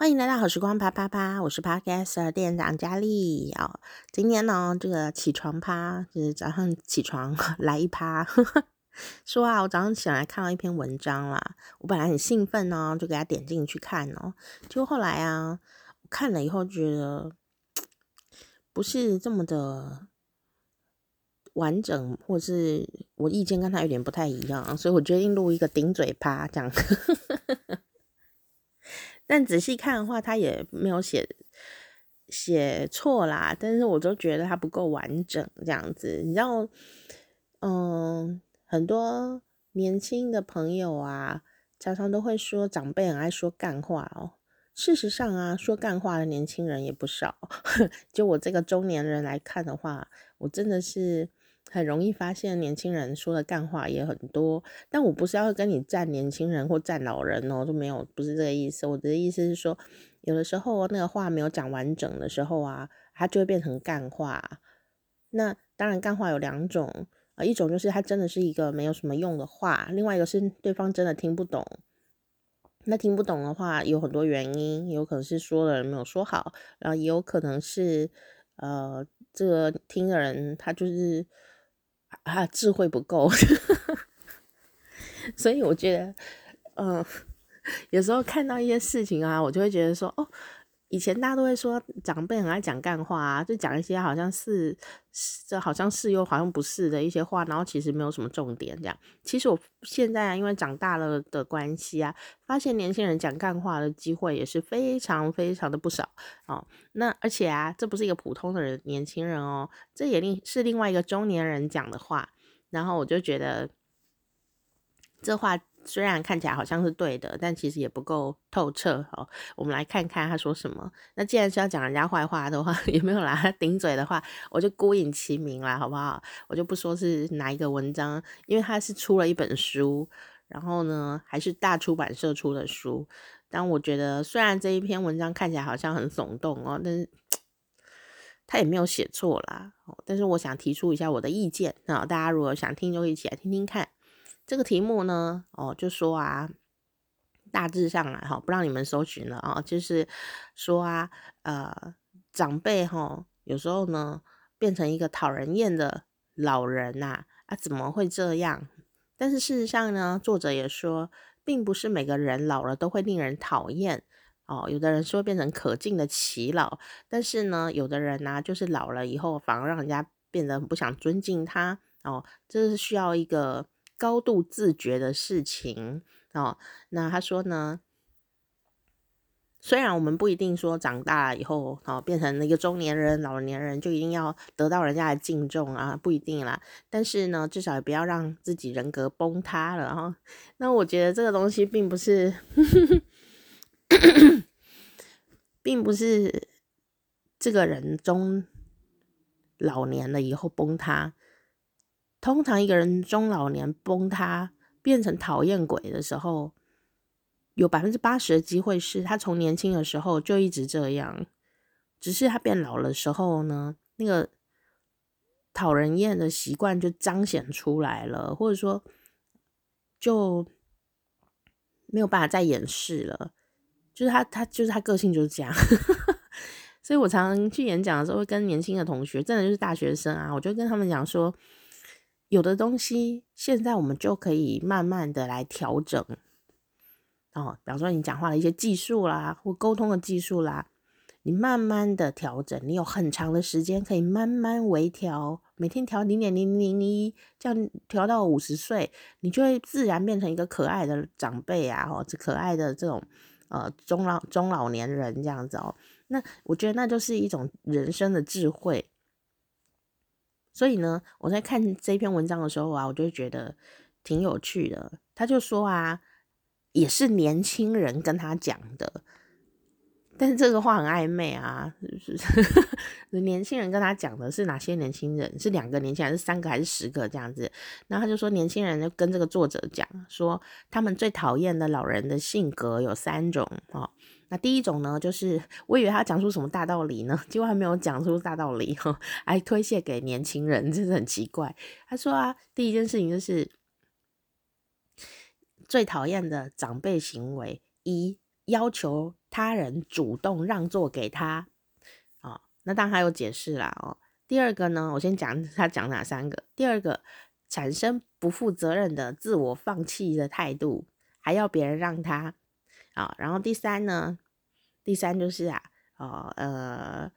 欢迎来到好时光啪啪啪，我是 Podcaster 店长佳丽哦。今天呢，这个起床趴就是早上起床 来一趴，说啊，我早上起来看到一篇文章啦，我本来很兴奋哦，就给他点进去看哦。结果后来啊，看了以后觉得不是这么的完整，或是我意见跟他有点不太一样，所以我决定录一个顶嘴趴这样。但仔细看的话，他也没有写写错啦，但是我都觉得他不够完整这样子。你知道，嗯，很多年轻的朋友啊，常常都会说长辈很爱说干话哦。事实上啊，说干话的年轻人也不少。就我这个中年人来看的话，我真的是。很容易发现年轻人说的干话也很多，但我不是要跟你站年轻人或站老人哦，就没有，不是这个意思。我的意思是说，有的时候那个话没有讲完整的时候啊，它就会变成干话。那当然，干话有两种啊，一种就是它真的是一个没有什么用的话，另外一个是对方真的听不懂。那听不懂的话有很多原因，有可能是说的人没有说好，然后也有可能是呃，这个听的人他就是。啊，智慧不够，所以我觉得，嗯，有时候看到一些事情啊，我就会觉得说，哦，以前大家都会说长辈很爱讲干话啊，就讲一些好像是这好像是又好像不是的一些话，然后其实没有什么重点这样。其实我现在啊，因为长大了的关系啊，发现年轻人讲干话的机会也是非常非常的不少哦。那而且啊，这不是一个普通的人年轻人哦，这也另是另外一个中年人讲的话。然后我就觉得，这话虽然看起来好像是对的，但其实也不够透彻。哦，我们来看看他说什么。那既然是要讲人家坏话的话，也没有拿他顶嘴的话，我就孤影其名啦，好不好？我就不说是哪一个文章，因为他是出了一本书，然后呢，还是大出版社出的书。但我觉得，虽然这一篇文章看起来好像很耸动哦，但是。他也没有写错啦，但是我想提出一下我的意见啊，大家如果想听就一起来听听看。这个题目呢，哦，就说啊，大致上来哈，不让你们搜寻了啊，就是说啊，呃，长辈哈，有时候呢变成一个讨人厌的老人呐，啊，怎么会这样？但是事实上呢，作者也说，并不是每个人老了都会令人讨厌。哦，有的人说变成可敬的耆老，但是呢，有的人呢、就是老了以后反而让人家变得不想尊敬他。哦，这是需要一个高度自觉的事情。哦，那他说呢，虽然我们不一定说长大以后，哦，变成一个中年人、老年人就一定要得到人家的敬重啊，不一定啦。但是呢，至少也不要让自己人格崩塌了哈、哦。那我觉得这个东西并不是。并不是这个人中老年了以后崩塌。通常一个人中老年崩塌变成讨厌鬼的时候，有百分之八十的机会是他从年轻的时候就一直这样，只是他变老的时候呢，那个讨人厌的习惯就彰显出来了，或者说就没有办法再掩饰了。就是他，他就是他个性就是这样，所以我常常去演讲的时候，会跟年轻的同学，真的就是大学生啊，我就跟他们讲说，有的东西现在我们就可以慢慢的来调整，哦，比方说你讲话的一些技术啦，或沟通的技术啦，你慢慢的调整，你有很长的时间可以慢慢微调，每天调零点零零一，这样调到五十岁，你就会自然变成一个可爱的长辈啊，哦，这可爱的这种。呃，中老中老年人这样子哦，那我觉得那就是一种人生的智慧。所以呢，我在看这篇文章的时候啊，我就觉得挺有趣的。他就说啊，也是年轻人跟他讲的。但是这个话很暧昧啊，是不是？年轻人跟他讲的是哪些年轻人？是两个年轻人，还是三个，还是十个这样子？然后他就说，年轻人就跟这个作者讲说，他们最讨厌的老人的性格有三种哦。那第一种呢，就是我以为他讲出什么大道理呢，结果还没有讲出大道理，哈，还推卸给年轻人，真是很奇怪。他说啊，第一件事情就是最讨厌的长辈行为一。要求他人主动让座给他。哦，那当然还有解释啦。哦，第二个呢，我先讲他讲哪三个。第二个，产生不负责任的自我放弃的态度，还要别人让他。啊、然后第三呢，第三就是啊，哦呃。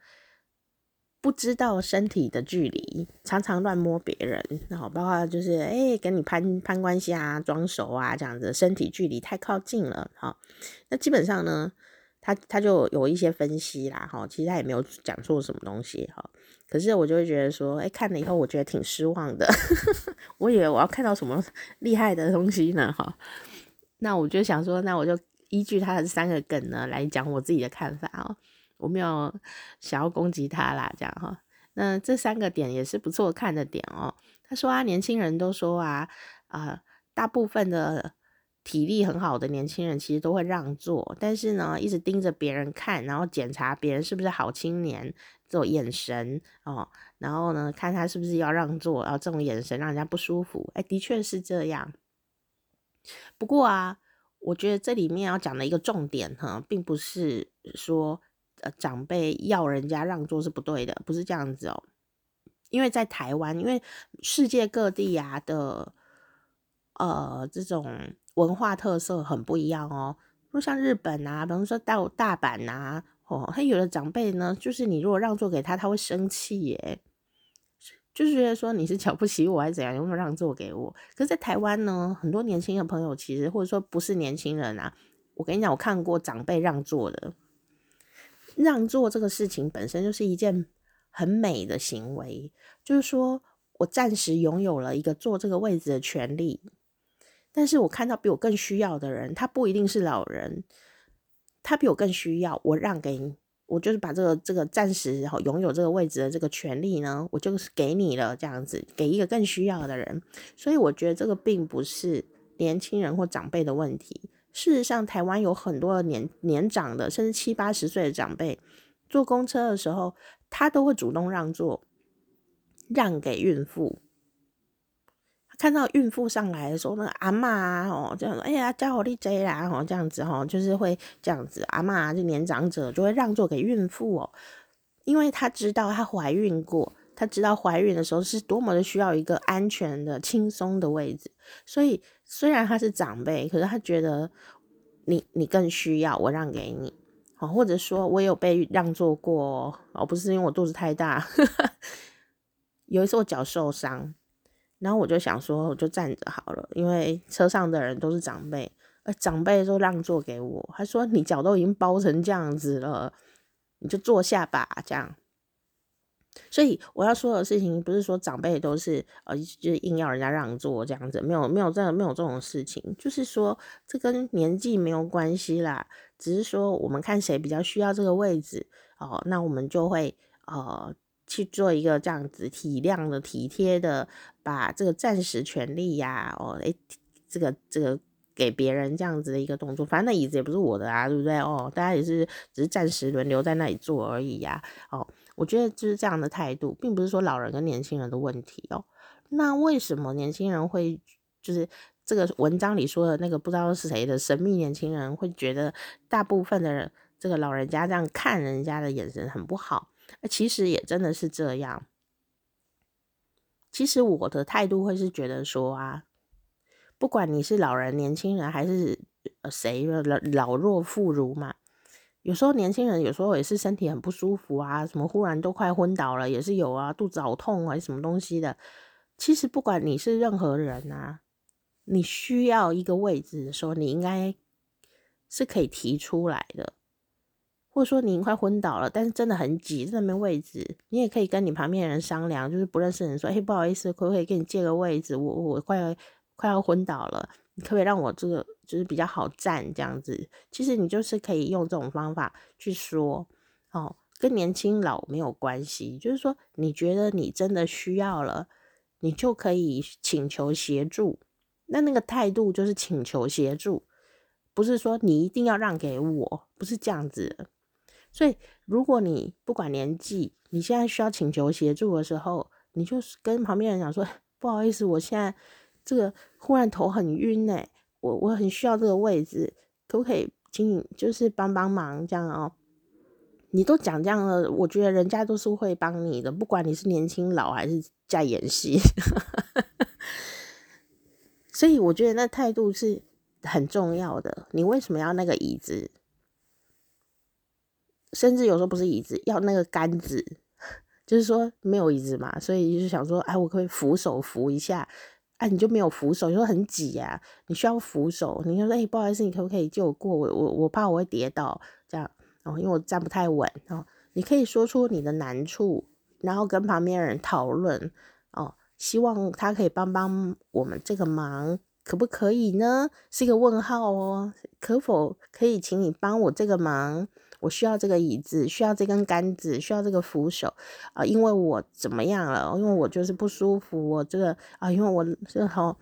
不知道身体的距离，常常乱摸别人，然后包括就是哎、跟你攀攀关系啊，装熟啊，这样子，身体距离太靠近了，哈。那基本上呢，他他就有一些分析啦，哈，其实他也没有讲错什么东西，哈。可是我就会觉得说，哎、看了以后我觉得挺失望的，我以为我要看到什么厉害的东西呢，哈。那我就想说，那我就依据他的三个梗呢来讲我自己的看法哦。我没有想要攻击他啦，这样哈。那这三个点也是不错看的点哦。他说啊，年轻人都说啊，啊、大部分的体力很好的年轻人其实都会让座，但是呢，一直盯着别人看，然后检查别人是不是好青年，这种眼神哦，然后呢，看他是不是要让座，然后这种眼神让人家不舒服。哎，的确是这样。不过啊，我觉得这里面要讲的一个重点哈，并不是说。呃，长辈要人家让座是不对的，不是这样子哦。因为在台湾，因为世界各地啊的呃这种文化特色很不一样哦。如像日本啊，比如说到大阪啊，哦，他有的长辈呢，就是你如果让座给他，他会生气耶，就是觉得说你是瞧不起我还是怎样，有没有让座给我。可是，在台湾呢，很多年轻的朋友其实或者说不是年轻人啊，我跟你讲，我看过长辈让座的。让座这个事情本身就是一件很美的行为，就是说我暂时拥有了一个坐这个位置的权利，但是我看到比我更需要的人，他不一定是老人，他比我更需要，我让给你，我就是把这个这个暂时拥有这个位置的这个权利呢，我就是给你了，这样子给一个更需要的人，所以我觉得这个并不是年轻人或长辈的问题。事实上，台湾有很多年年长的，甚至七八十岁的长辈，坐公车的时候，他都会主动让座，让给孕妇。看到孕妇上来的时候，那个阿嬷啊，哦，这样说，哎呀，叫我你坐啦，哦，这样子，哦，就是会这样子，阿嬷啊，就年长者就会让座给孕妇哦，因为他知道她怀孕过。他知道怀孕的时候是多么的需要一个安全的、轻松的位置，所以虽然他是长辈，可是他觉得你你更需要，我让给你，哦，或者说我有被让座过哦，不是因为我肚子太大，有一次我脚受伤，然后我就想说我就站着好了，因为车上的人都是长辈，呃长辈都让座给我，他说你脚都已经包成这样子了，你就坐下吧，这样。所以我要说的事情不是说长辈都是呃，就是硬要人家让座这样子，没有没有这没有这种事情，就是说这跟年纪没有关系啦，只是说我们看谁比较需要这个位置哦，那我们就会呃去做一个这样子体谅的、体贴的，把这个暂时权利呀、哦，诶，这个这个给别人这样子的一个动作，反正那椅子也不是我的啊，对不对？哦，大家也是只是暂时轮流在那里坐而已呀、哦。我觉得就是这样的态度，并不是说老人跟年轻人的问题哦。那为什么年轻人会就是这个文章里说的那个不知道是谁的神秘年轻人会觉得大部分的人这个老人家这样看人家的眼神很不好？其实也真的是这样。其实我的态度会是觉得说啊，不管你是老人、年轻人还是谁老老弱妇孺嘛。有时候年轻人有时候也是身体很不舒服啊，什么忽然都快昏倒了，也是有啊，肚子好痛啊，什么东西的。其实不管你是任何人啊，你需要一个位置的时候，你应该是可以提出来的。或者说你快昏倒了，但是真的很挤，真的没位置，你也可以跟你旁边的人商量，就是不认识的人说，嘿，不好意思，可不可以给你借个位置？我我快快要昏倒了。你可不可以让我这个就是比较好站这样子？其实你就是可以用这种方法去说，哦，跟年轻老没有关系。就是说，你觉得你真的需要了，你就可以请求协助。那那个态度就是请求协助，不是说你一定要让给我，不是这样子。所以，如果你不管年纪，你现在需要请求协助的时候，你就跟旁边人讲说：“ 不好意思，我现在。”这个忽然头很晕哎，我我很需要这个位置，可不可以请你就是帮帮忙这样哦。你都讲这样了，我觉得人家都是会帮你的，不管你是年轻老还是在演戏。所以我觉得那态度是很重要的。你为什么要那个椅子？甚至有时候不是椅子，要那个杆子，就是说没有椅子嘛，所以就是想说，哎，我可以扶手扶一下。哎，你就没有扶手，你说很挤呀，你需要扶手，你就说，哎，不好意思，你可不可以借我过？我我我怕我会跌倒，这样。哦，因为我站不太稳，哦，你可以说出你的难处，然后跟旁边人讨论，哦，希望他可以帮帮我们这个忙，可不可以呢？是一个问号哦，可否可以请你帮我这个忙？我需要这个椅子，需要这根杆子，需要这个扶手啊，因为我怎么样了？因为我就是不舒服，我这个啊，因为我这好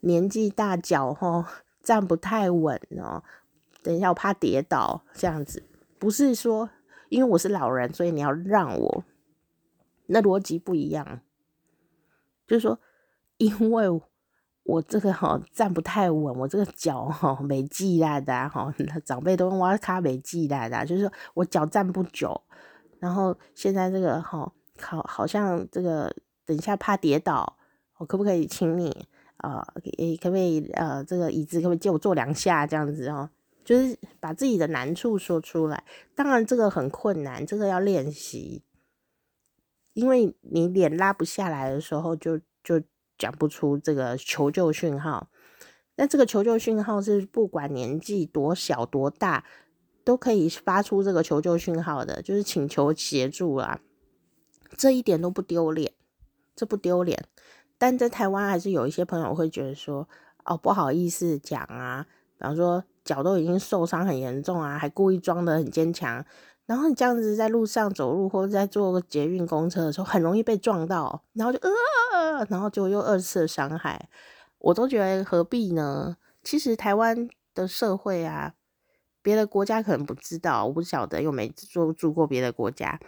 年纪大，脚哈站不太稳哦，等一下我怕跌倒，这样子。不是说，因为我是老人，所以你要让我，那逻辑不一样。就是说，因为我这个哈站不太稳，我这个脚哈没记来的哈，长辈都问我卡没记来的，就是说我脚站不久，然后现在这个哈好好像这个等一下怕跌倒，我可不可以请你啊？诶，可不可以呃这个椅子可不可以借我坐两下这样子哦？就是把自己的难处说出来，当然这个很困难，这个要练习，因为你脸拉不下来的时候，就就讲不出这个求救讯号。那这个求救讯号是不管年纪多小多大，都可以发出这个求救讯号的，就是请求协助啊，这一点都不丢脸，这不丢脸。但在台湾还是有一些朋友会觉得说，哦，不好意思讲啊，比方说。脚都已经受伤很严重啊，还故意装得很坚强，然后你这样子在路上走路或者在坐个捷运公车的时候，很容易被撞到，然后就呃，然后就又二次的伤害，我都觉得何必呢？其实台湾的社会啊，别的国家可能不知道，我不晓得，又没住住过别的国家。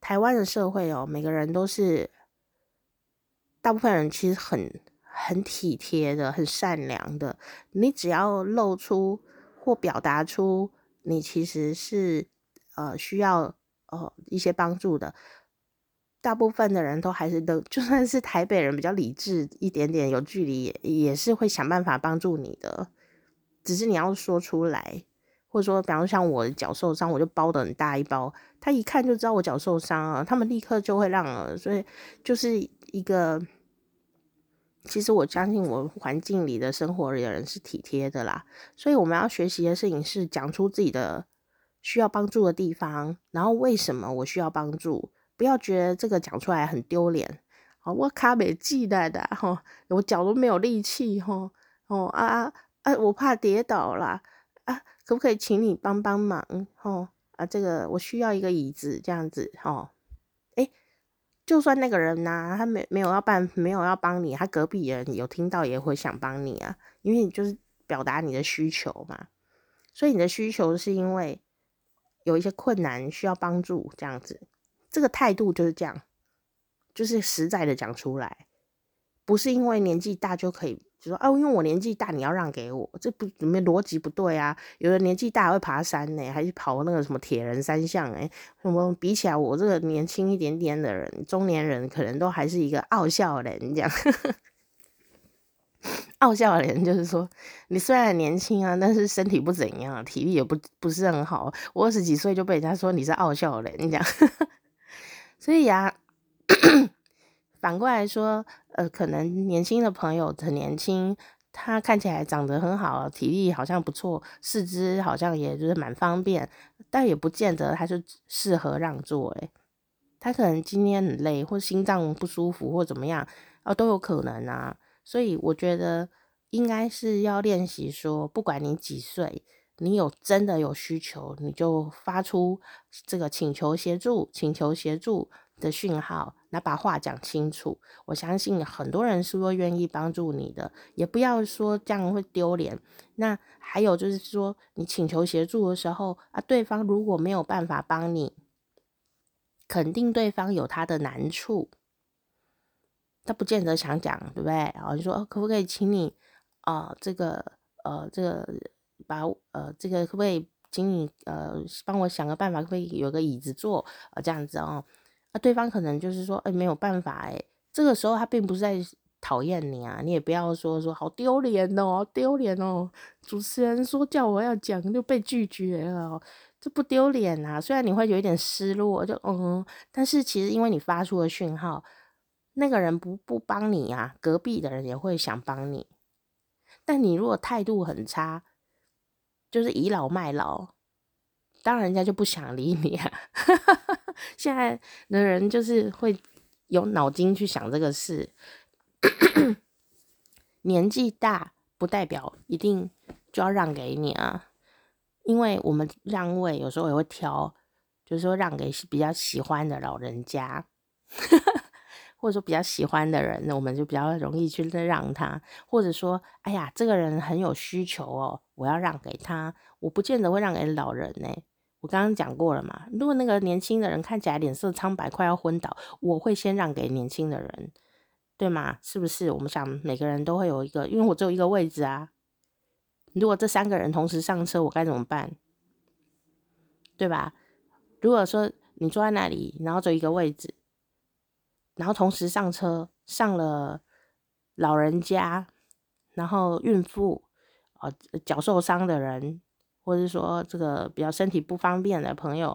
台湾的社会哦，每个人都是，大部分人其实很很体贴的，很善良的，你只要露出。或表达出你其实是呃需要呃一些帮助的，大部分的人都还是都，就算是台北人比较理智一点点，有距离也也是会想办法帮助你的，只是你要说出来，或者说，比方像我脚受伤，我就包得很大一包，他一看就知道我脚受伤了，他们立刻就会让了，所以就是一个。其实我相信，我环境里的生活里的人是体贴的啦，所以我们要学习的事情是讲出自己的需要帮助的地方，然后为什么我需要帮助，不要觉得这个讲出来很丢脸。哦，我卡没记得的哈，我脚都没有力气哈，哦啊啊啊，我怕跌倒啦啊，可不可以请你帮帮忙？哦啊，这个我需要一个椅子这样子哈。就算那个人呐、啊，他没没有要办，没有要帮你，他隔壁人有听到也会想帮你啊，因为你就是表达你的需求嘛。所以你的需求是因为有一些困难需要帮助，这样子，这个态度就是这样，就是实在的讲出来，不是因为年纪大就可以。就说啊，因为我年纪大，你要让给我，这不里面逻辑不对啊。有的年纪大会爬山呢，还去跑那个什么铁人三项哎。什么比起来，我这个年轻一点点的人，中年人可能都还是一个傲笑人这样。傲笑脸就是说，你虽然年轻啊，但是身体不怎样，体力也不不是很好。我二十几岁就被人家说你是傲笑脸这样。所以呀、反过来说，呃，可能年轻的朋友很年轻，他看起来长得很好，体力好像不错，四肢好像也就是蛮方便，但也不见得他是适合让座。诶，他可能今天很累，或心脏不舒服，或怎么样啊，都有可能啊。所以我觉得应该是要练习说，不管你几岁，你有真的有需求，你就发出这个请求协助，请求协助的讯号。那把话讲清楚，我相信很多人是会愿意帮助你的，也不要说这样会丢脸。那还有就是说，你请求协助的时候啊，对方如果没有办法帮你，肯定对方有他的难处，他不见得想讲，对不对？然后你说可不可以请你啊、呃，这个呃，这个把呃这个可不可以请你呃帮我想个办法，可不可以有个椅子坐啊、呃、这样子哦。那、啊、对方可能就是说，哎，没有办法，哎，这个时候他并不是在讨厌你啊，你也不要说说好丢脸哦，丢脸哦，主持人说叫我要讲就被拒绝了，这不丢脸啊？虽然你会有一点失落，就嗯，但是其实因为你发出了讯号，那个人不不帮你啊，隔壁的人也会想帮你，但你如果态度很差，就是倚老卖老。当然，人家就不想理你啊！现在的人就是会有脑筋去想这个事。年纪大不代表一定就要让给你啊，因为我们让位有时候也会挑，就是说让给比较喜欢的老人家，或者说比较喜欢的人，那我们就比较容易去让他，或者说，哎呀，这个人很有需求哦，我要让给他，我不见得会让给老人呢。我刚刚讲过了嘛，如果那个年轻的人看起来脸色苍白，快要昏倒，我会先让给年轻的人，对吗？是不是？我们想每个人都会有一个，因为我只有一个位置啊。如果这三个人同时上车，我该怎么办？对吧？如果说你坐在那里，然后只有一个位置，然后同时上车，上了老人家，然后孕妇，啊，脚受伤的人。或者说这个比较身体不方便的朋友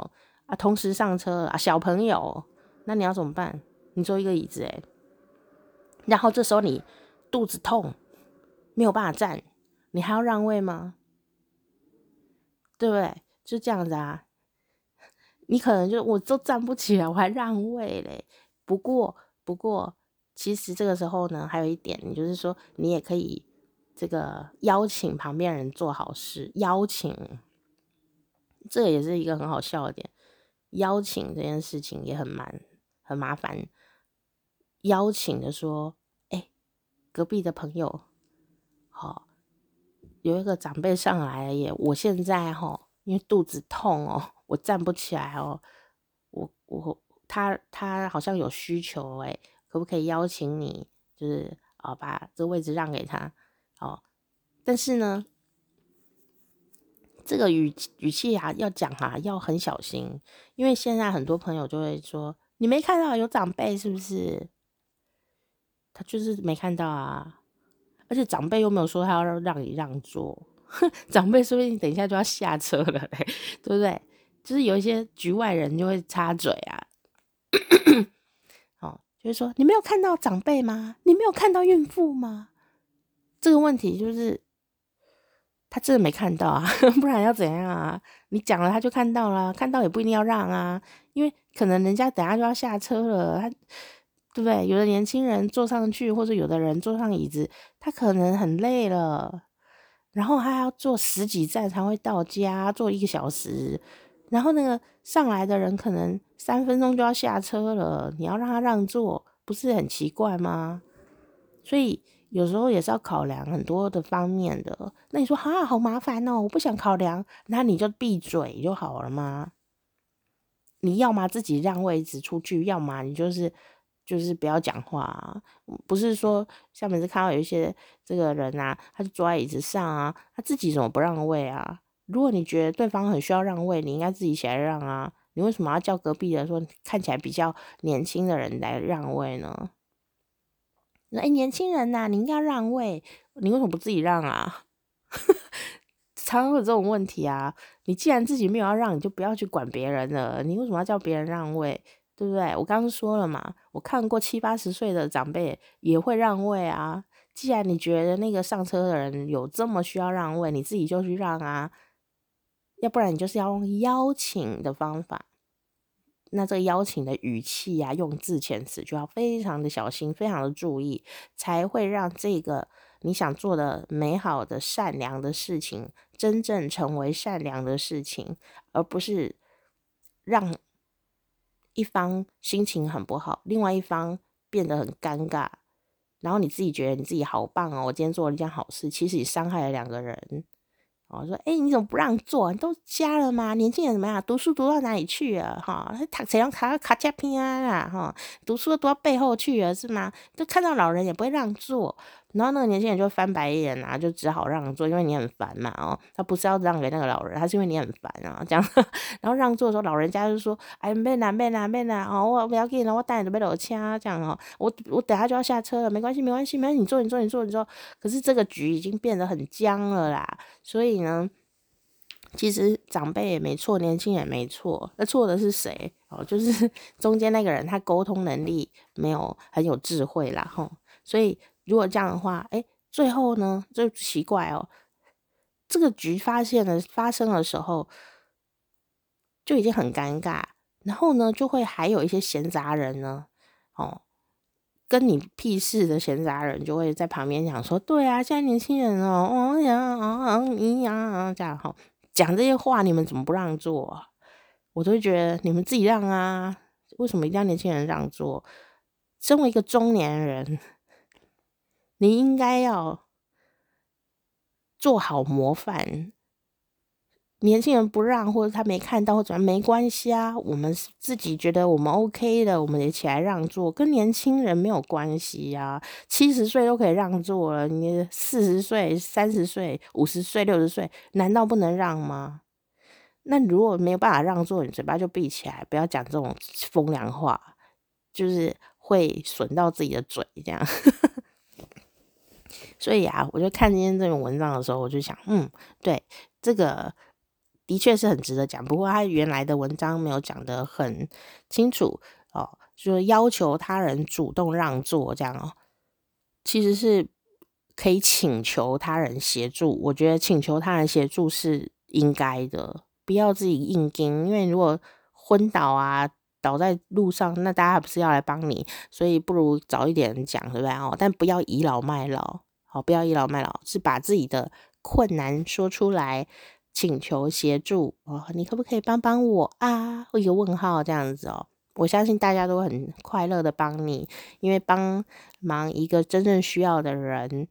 啊，同时上车啊，小朋友，那你要怎么办？你坐一个椅子诶，然后这时候你肚子痛，没有办法站，你还要让位吗？对不对？就这样子啊，你可能就我都站不起来，我还让位嘞。不过不过，其实这个时候呢，还有一点，你就是说你也可以。这个邀请旁边人做好事，邀请，这也是一个很好笑的点。邀请这件事情也很蛮很麻烦。邀请的说，哎，隔壁的朋友，好、哦，有一个长辈上来了耶。我现在哈、因为肚子痛哦，我站不起来哦。我我他他好像有需求哎，可不可以邀请你，就是啊、把这个位置让给他？哦，但是呢，这个语语气啊，要讲啊，要很小心，因为现在很多朋友就会说：“你没看到有长辈是不是？”他就是没看到啊，而且长辈又没有说他要让你让座，长辈说不定等一下就要下车了嘞，对不对？就是有一些局外人就会插嘴啊，就是说你没有看到长辈吗？你没有看到孕妇吗？这个问题就是他真的没看到啊，不然要怎样啊？你讲了他就看到了，看到也不一定要让啊，因为可能人家等下就要下车了，他对不对？有的年轻人坐上去，或者有的人坐上椅子，他可能很累了，然后他要坐十几站才会到家，坐一个小时，然后那个上来的人可能三分钟就要下车了，你要让他让座，不是很奇怪吗？所以。有时候也是要考量很多的方面的。那你说啊，好麻烦哦，我不想考量，那你就闭嘴就好了吗？你要么自己让位置出去，要么你就是就是不要讲话。不是说像每次看到有一些这个人啊，他就坐在椅子上啊，他自己怎么不让位啊？如果你觉得对方很需要让位，你应该自己起来让啊。你为什么要叫隔壁的说看起来比较年轻的人来让位呢？哎、欸，年轻人呐、你应该让位，你为什么不自己让啊？常常有这种问题啊！你既然自己没有要让，你就不要去管别人了。你为什么要叫别人让位？对不对？我刚刚说了嘛，我看过七八十岁的长辈也会让位啊。既然你觉得那个上车的人有这么需要让位，你自己就去让啊。要不然你就是要用邀请的方法。那这个邀请的语气啊，用字遣词就要非常的小心，非常的注意，才会让这个你想做的美好的、善良的事情，真正成为善良的事情，而不是让一方心情很不好，另外一方变得很尴尬，然后你自己觉得你自己好棒哦，我今天做了一件好事，其实你伤害了两个人。我说：“哎、你怎么不让座？你都加了嘛？年轻人怎么样？读书读到哪里去了？哈，他怎样卡卡加拼啊？哈，读书都读到背后去了是吗？都看到老人也不会让座，然后那个年轻人就翻白眼啊，就只好让座，因为你很烦嘛哦，他不是要让给那个老人，他是因为你很烦啊，这样，然后让座的时候，老人家就说，哎，别啦别啦别啦，哦，我不要给你了，我带你准备落车，这样哦，我我等下就要下车了，没关系没关系没关系，你坐你坐你坐你坐，可是这个局已经变得很僵了啦，所以呢。其实长辈也没错，年轻人也没错，那错的是谁？哦，就是 中间那个人，他沟通能力没有很有智慧啦，吼。所以如果这样的话，哎，最后呢就奇怪哦，这个局发现了发生的时候就已经很尴尬，然后呢就会还有一些闲杂人呢，哦，跟你屁事的闲杂人就会在旁边讲说，对啊，现在年轻人哦，哦呀啊你呀这样哈。讲这些话，你们怎么不让座？我都会觉得你们自己让啊，为什么一定要年轻人让座？身为一个中年人，你应该要做好模范。年轻人不让，或者他没看到，或者，没关系啊。我们自己觉得我们 OK 的，我们也起来让座，跟年轻人没有关系呀。七十岁都可以让座了，你四十岁、三十岁、五十岁、六十岁，难道不能让吗？那如果没有办法让座，你嘴巴就闭起来，不要讲这种风凉话，就是会损到自己的嘴，这样。所以啊，我就看今天这篇文章的时候，我就想，嗯，对这个。的确是很值得讲，不过他原来的文章没有讲得很清楚哦，说要求他人主动让座这样哦，其实是可以请求他人协助。我觉得请求他人协助是应该的，不要自己硬撑，因为如果昏倒啊，倒在路上，那大家不是要来帮你，所以不如早一点讲，对不对哦？但不要倚老卖老，不要倚老卖老，是把自己的困难说出来。请求协助哦，你可不可以帮帮我啊？一个问号这样子哦，我相信大家都很快乐的帮你，因为帮忙一个真正需要的人，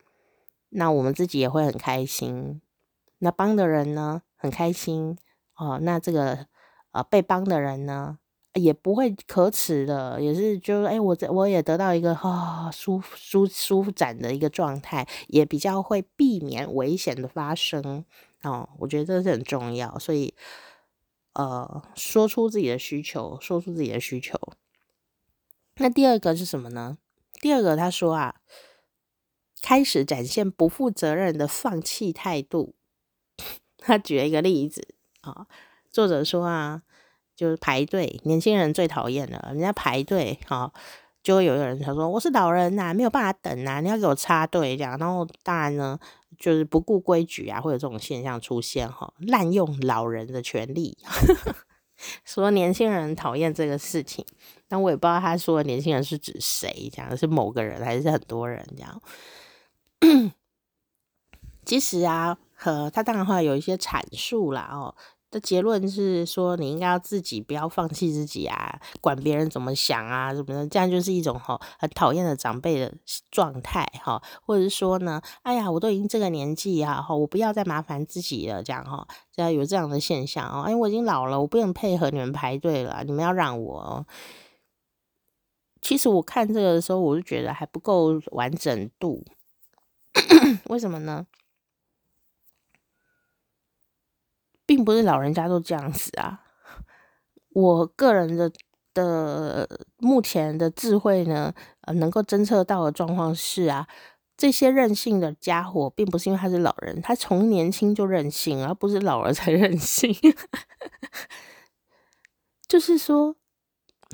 那我们自己也会很开心。那帮的人呢，很开心哦，那这个呃被帮的人呢，也不会可耻的，也是就是哎，我这我也得到一个啊、哦、舒舒舒展的一个状态，也比较会避免危险的发生。哦，我觉得这是很重要，所以呃，说出自己的需求，说出自己的需求。那第二个是什么呢？第二个他说啊，开始展现不负责任的放弃态度。他举了一个例子啊、作者说啊，就是排队，年轻人最讨厌了，人家排队哈、就会有一个人他说我是老人呐、啊，没有办法等呐、啊，你要给我插队这样，然后当然呢。就是不顾规矩啊，会有这种现象出现哈，滥用老人的权利，说年轻人讨厌这个事情，但我也不知道他说的年轻人是指谁，讲的是某个人还是很多人这样。其实啊，和他当然会有一些阐述啦哦。的结论是说，你应该要自己不要放弃自己啊，管别人怎么想啊，什么的，这样就是一种哈很讨厌的长辈的状态哈，或者是说呢，哎呀，我都已经这个年纪啊，哈，我不要再麻烦自己了，这样哈，这样有这样的现象哦，哎，我已经老了，我不用配合你们排队了，你们要让我。其实我看这个的时候，我就觉得还不够完整度，为什么呢？并不是老人家都这样子啊，我个人的的目前的智慧呢，呃，能够侦测到的状况是啊，这些任性的家伙，并不是因为他是老人，他从年轻就任性，而不是老了才 任性，就是说。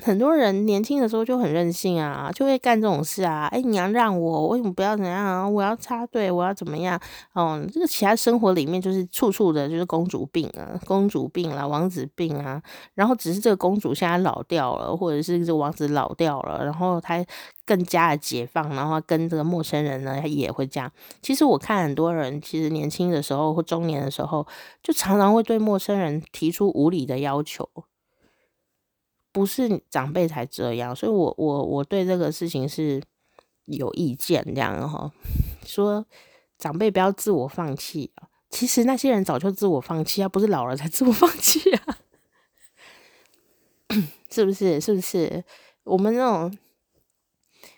很多人年轻的时候就很任性啊，就会干这种事啊。哎，你要让我，为什么不要怎样啊？我要插队，我要怎么样？哦，这个其他生活里面就是处处的就是公主病啊，公主病啦，王子病啊。然后只是这个公主现在老掉了，或者是这王子老掉了，然后他更加的解放，然后跟这个陌生人呢，他也会这样。其实我看很多人，其实年轻的时候或中年的时候，就常常会对陌生人提出无理的要求。不是长辈才这样，所以我我我对这个事情是有意见，这样哈，说长辈不要自我放弃啊，其实那些人早就自我放弃啊，不是老了才自我放弃啊，是不是？是不是？我们那种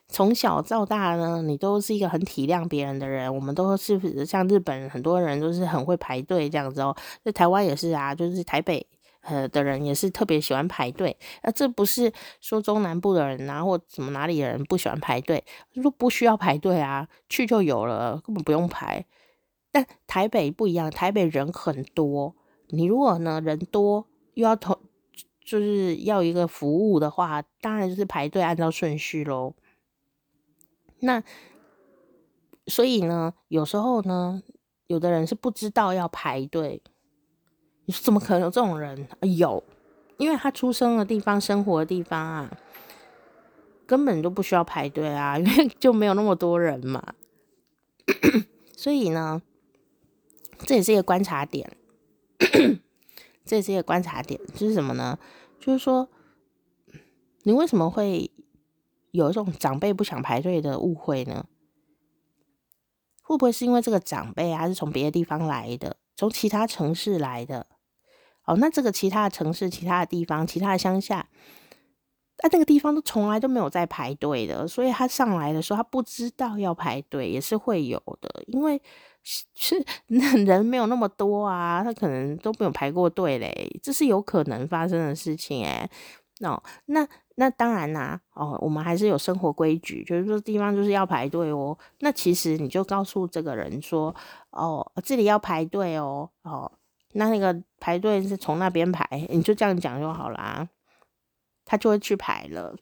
从小到大呢，你都是一个很体谅别人的人。我们都是像日本很多人都是很会排队这样子哦。在台湾也是啊，就是台北呃的人也是特别喜欢排队。那这不是说中南部的人啊，或什么哪里的人不喜欢排队，说不需要排队啊，去就有了，根本不用排。但台北不一样，台北人很多，你如果呢人多又要投，就是要一个服务的话，当然就是排队按照顺序喽。那所以呢，有时候呢，有的人是不知道要排队。你说怎么可能有这种人？啊有，因为他出生的地方、生活的地方啊，根本就不需要排队啊，因为就没有那么多人嘛。所以呢，这也是一个观察点。这也是一个观察点，就是什么呢？就是说，你为什么会？有一种长辈不想排队的误会呢？会不会是因为这个长辈啊是从别的地方来的，从其他城市来的？哦，那这个其他的城市、其他的地方、其他的乡下，那那个地方都从来都没有在排队的，所以他上来的时候，他不知道要排队，也是会有的，因为是那人没有那么多啊，他可能都没有排过队嘞，这是有可能发生的事情哎。哦，那。那当然啦，哦，我们还是有生活规矩，就是说地方就是要排队哦。那其实你就告诉这个人说，哦，这里要排队哦，哦，那那个排队是从那边排，你就这样讲就好啦，他就会去排了。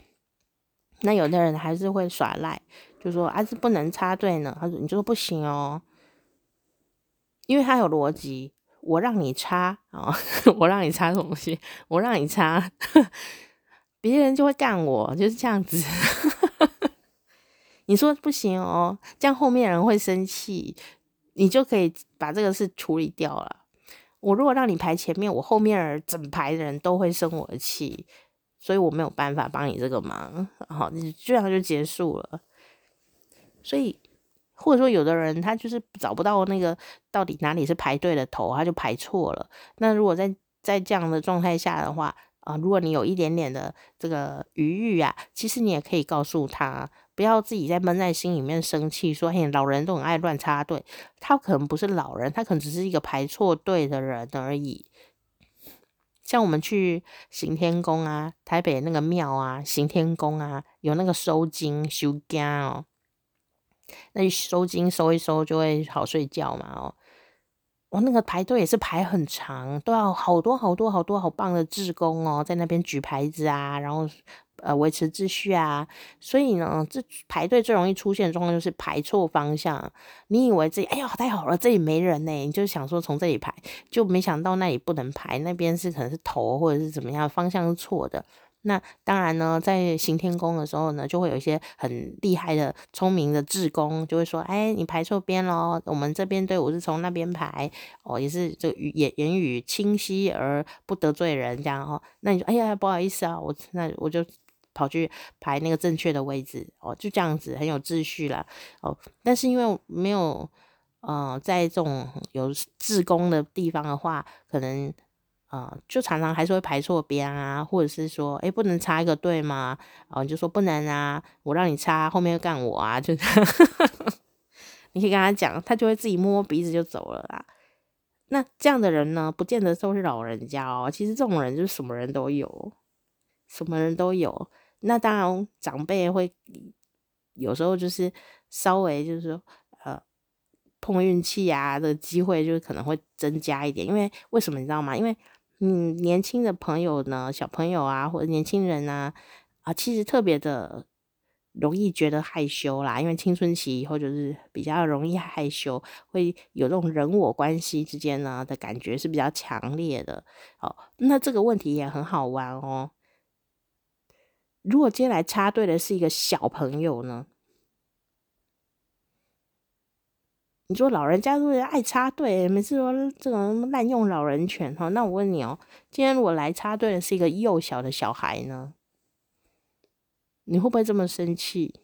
那有的人还是会耍赖，就说啊，是不能插队呢。他说，你就说不行哦，因为他有逻辑，我让你插哦，我让你插东西？我让你插。别人就会干我，就是这样子。你说不行哦，这样后面人会生气，你就可以把这个事处理掉了。我如果让你排前面，我后面整排的人都会生我的气，所以我没有办法帮你这个忙。好，你这样就结束了。所以，或者说有的人他就是找不到那个到底哪里是排队的头，他就排错了。那如果在在这样的状态下的话，啊，如果你有一点点的这个余裕啊，其实你也可以告诉他，不要自己在闷在心里面生气，说嘿，老人都很爱乱插队，他可能不是老人，他可能只是一个排错队的人而已。像我们去行天宫啊，台北那个庙啊，行天宫啊，有那个收惊收惊哦，那收金收一收就会好睡觉嘛哦。我那个排队也是排很长，都要好多好多好多好棒的志工哦，在那边举牌子啊，然后呃维持秩序啊。所以呢，这排队最容易出现状况就是排错方向。你以为自己哎呀太好了，这里没人呢，你就想说从这里排，就没想到那里不能排，那边是可能是头或者是怎么样，方向是错的。那当然呢，在行天宫的时候呢，就会有一些很厉害的、聪明的智工，就会说：“哎，你排错边喽，我们这边队伍是从那边排哦，也是这个语言言语清晰而不得罪人这样哦。”那你说：“哎呀，不好意思啊，我那我就跑去排那个正确的位置哦，就这样子很有秩序啦哦。但是因为没有呃，在这种有志工的地方的话，可能。呃，就常常还是会排错边啊，或者是说，诶，不能插一个队吗？哦，你就说不能啊，我让你插，后面又干我啊，就这样。你可以跟他讲，他就会自己摸鼻子就走了啦。那这样的人呢，不见得都是老人家哦，其实这种人就是什么人都有，什么人都有。那当然，长辈会有时候就是稍微就是说，呃。碰运气啊的机会就可能会增加一点，因为为什么你知道吗？因为嗯，年轻的朋友呢，小朋友啊，或者年轻人啊，啊，其实特别的容易觉得害羞啦，因为青春期以后就是比较容易害羞，会有这种人我关系之间呢的感觉是比较强烈的。哦，那这个问题也很好玩哦。如果今天来插队的是一个小朋友呢？你说老人家都是爱插队，每次说这种滥用老人权哈，那我问你哦，今天我来插队的是一个幼小的小孩呢，你会不会这么生气？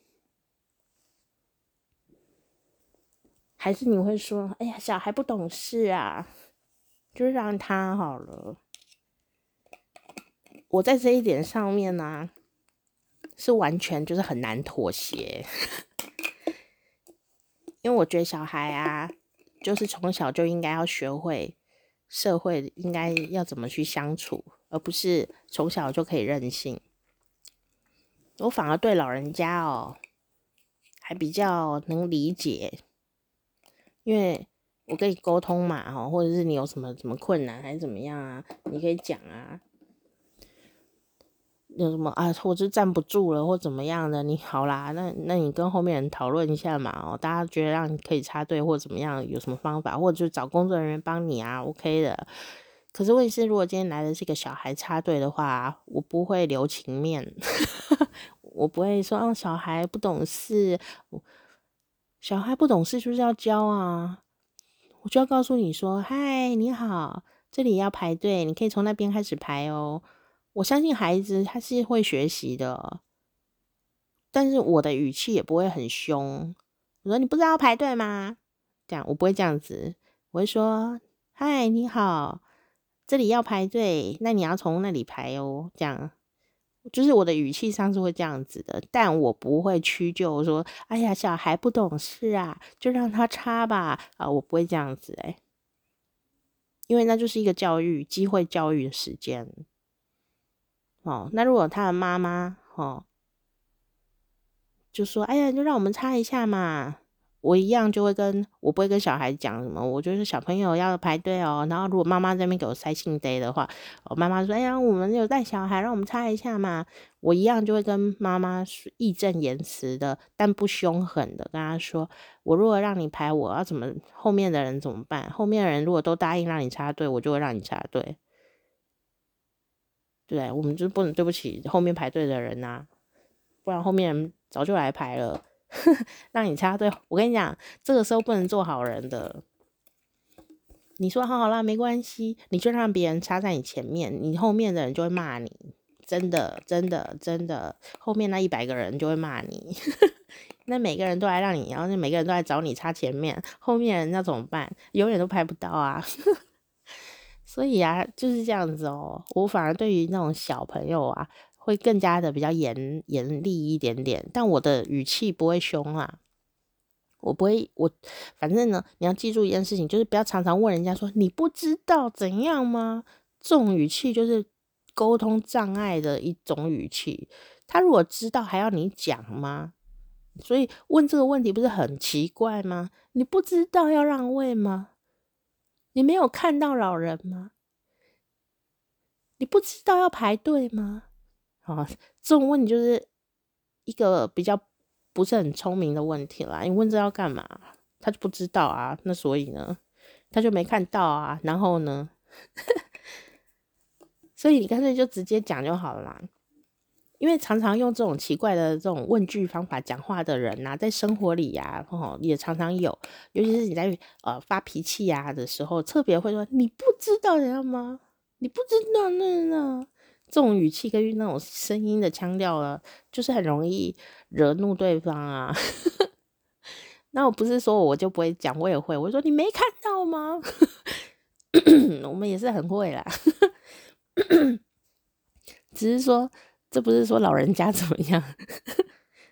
还是你会说，哎呀，小孩不懂事啊，就让他好了。我在这一点上面呢、是完全就是很难妥协，因为我觉得小孩啊，就是从小就应该要学会社会应该要怎么去相处，而不是从小就可以任性。我反而对老人家哦，还比较能理解，因为我跟你沟通嘛，哦，或者是你有什么什么困难还是怎么样啊，你可以讲啊。有什么啊，或者站不住了或怎么样的，你好啦，那那你跟后面人讨论一下嘛，哦，大家觉得让你可以插队或怎么样，有什么方法，或者就找工作人员帮你啊，OK 的。可是问题是，如果今天来的是个小孩插队的话，我不会留情面，我不会说，哦，小孩不懂事，小孩不懂事就是要教啊，我就要告诉你说，嗨，你好，这里要排队，你可以从那边开始排哦。我相信孩子他是会学习的，但是我的语气也不会很凶。我说，你不知道排队吗？这样我不会这样子，我会说，嗨，你好。这里要排队，那你要从那里排哦。这样就是我的语气上是会这样子的，但我不会屈就说：“哎呀，小孩不懂事啊，就让他插吧。”啊，我不会这样子哎，因为那就是一个教育机会教育的时间。哦，那如果他的妈妈哦，就说：“哎呀，就让我们插一下嘛。”我一样就会跟我不会跟小孩讲什么，我就是小朋友要排队哦。然后如果妈妈在那边给我塞信呆的话，我妈妈说：“哎呀，我们有带小孩，让我们插一下嘛。”我一样就会跟妈妈义正言辞的，但不凶狠的跟她说：“我如果让你排，我要怎么？后面的人怎么办？后面的人如果都答应让你插队，我就会让你插队。对，我们就不能对不起后面排队的人呐，不然后面早就来排了。”让你插队，我跟你讲，这个时候不能做好人的。你说好好啦，没关系，你就让别人插在你前面，你后面的人就会骂你。真的，真的，真的，后面那一百个人就会骂你。那每个人都来让你，然后那每个人都来找你插前面，后面人那怎么办？永远都排不到啊。所以啊，就是这样子哦。我反而对于那种小朋友啊。会更加的比较严严厉一点点，但我的语气不会凶啊，我不会，我反正呢，你要记住一件事情，就是不要常常问人家说你不知道怎样吗？这种语气就是沟通障碍的一种语气。他如果知道还要你讲吗？所以问这个问题不是很奇怪吗？你不知道要让位吗？你没有看到老人吗？你不知道要排队吗？啊，这种问题就是一个比较不是很聪明的问题啦。你问这要干嘛？他就不知道啊。那所以呢，他就没看到啊。然后呢，所以你干脆就直接讲就好了啦。因为常常用这种奇怪的这种问句方法讲话的人呐，在生活里呀，哦，也常常有。尤其是你在呃发脾气呀的时候，特别会说：“你不知道人家吗？你不知道那那。”这种语气跟那种声音的腔调了，就是很容易惹怒对方啊。那我不是说我就不会讲，我也会。我说你没看到吗？我们也是很会啦。只是说，这不是说老人家 怎么样，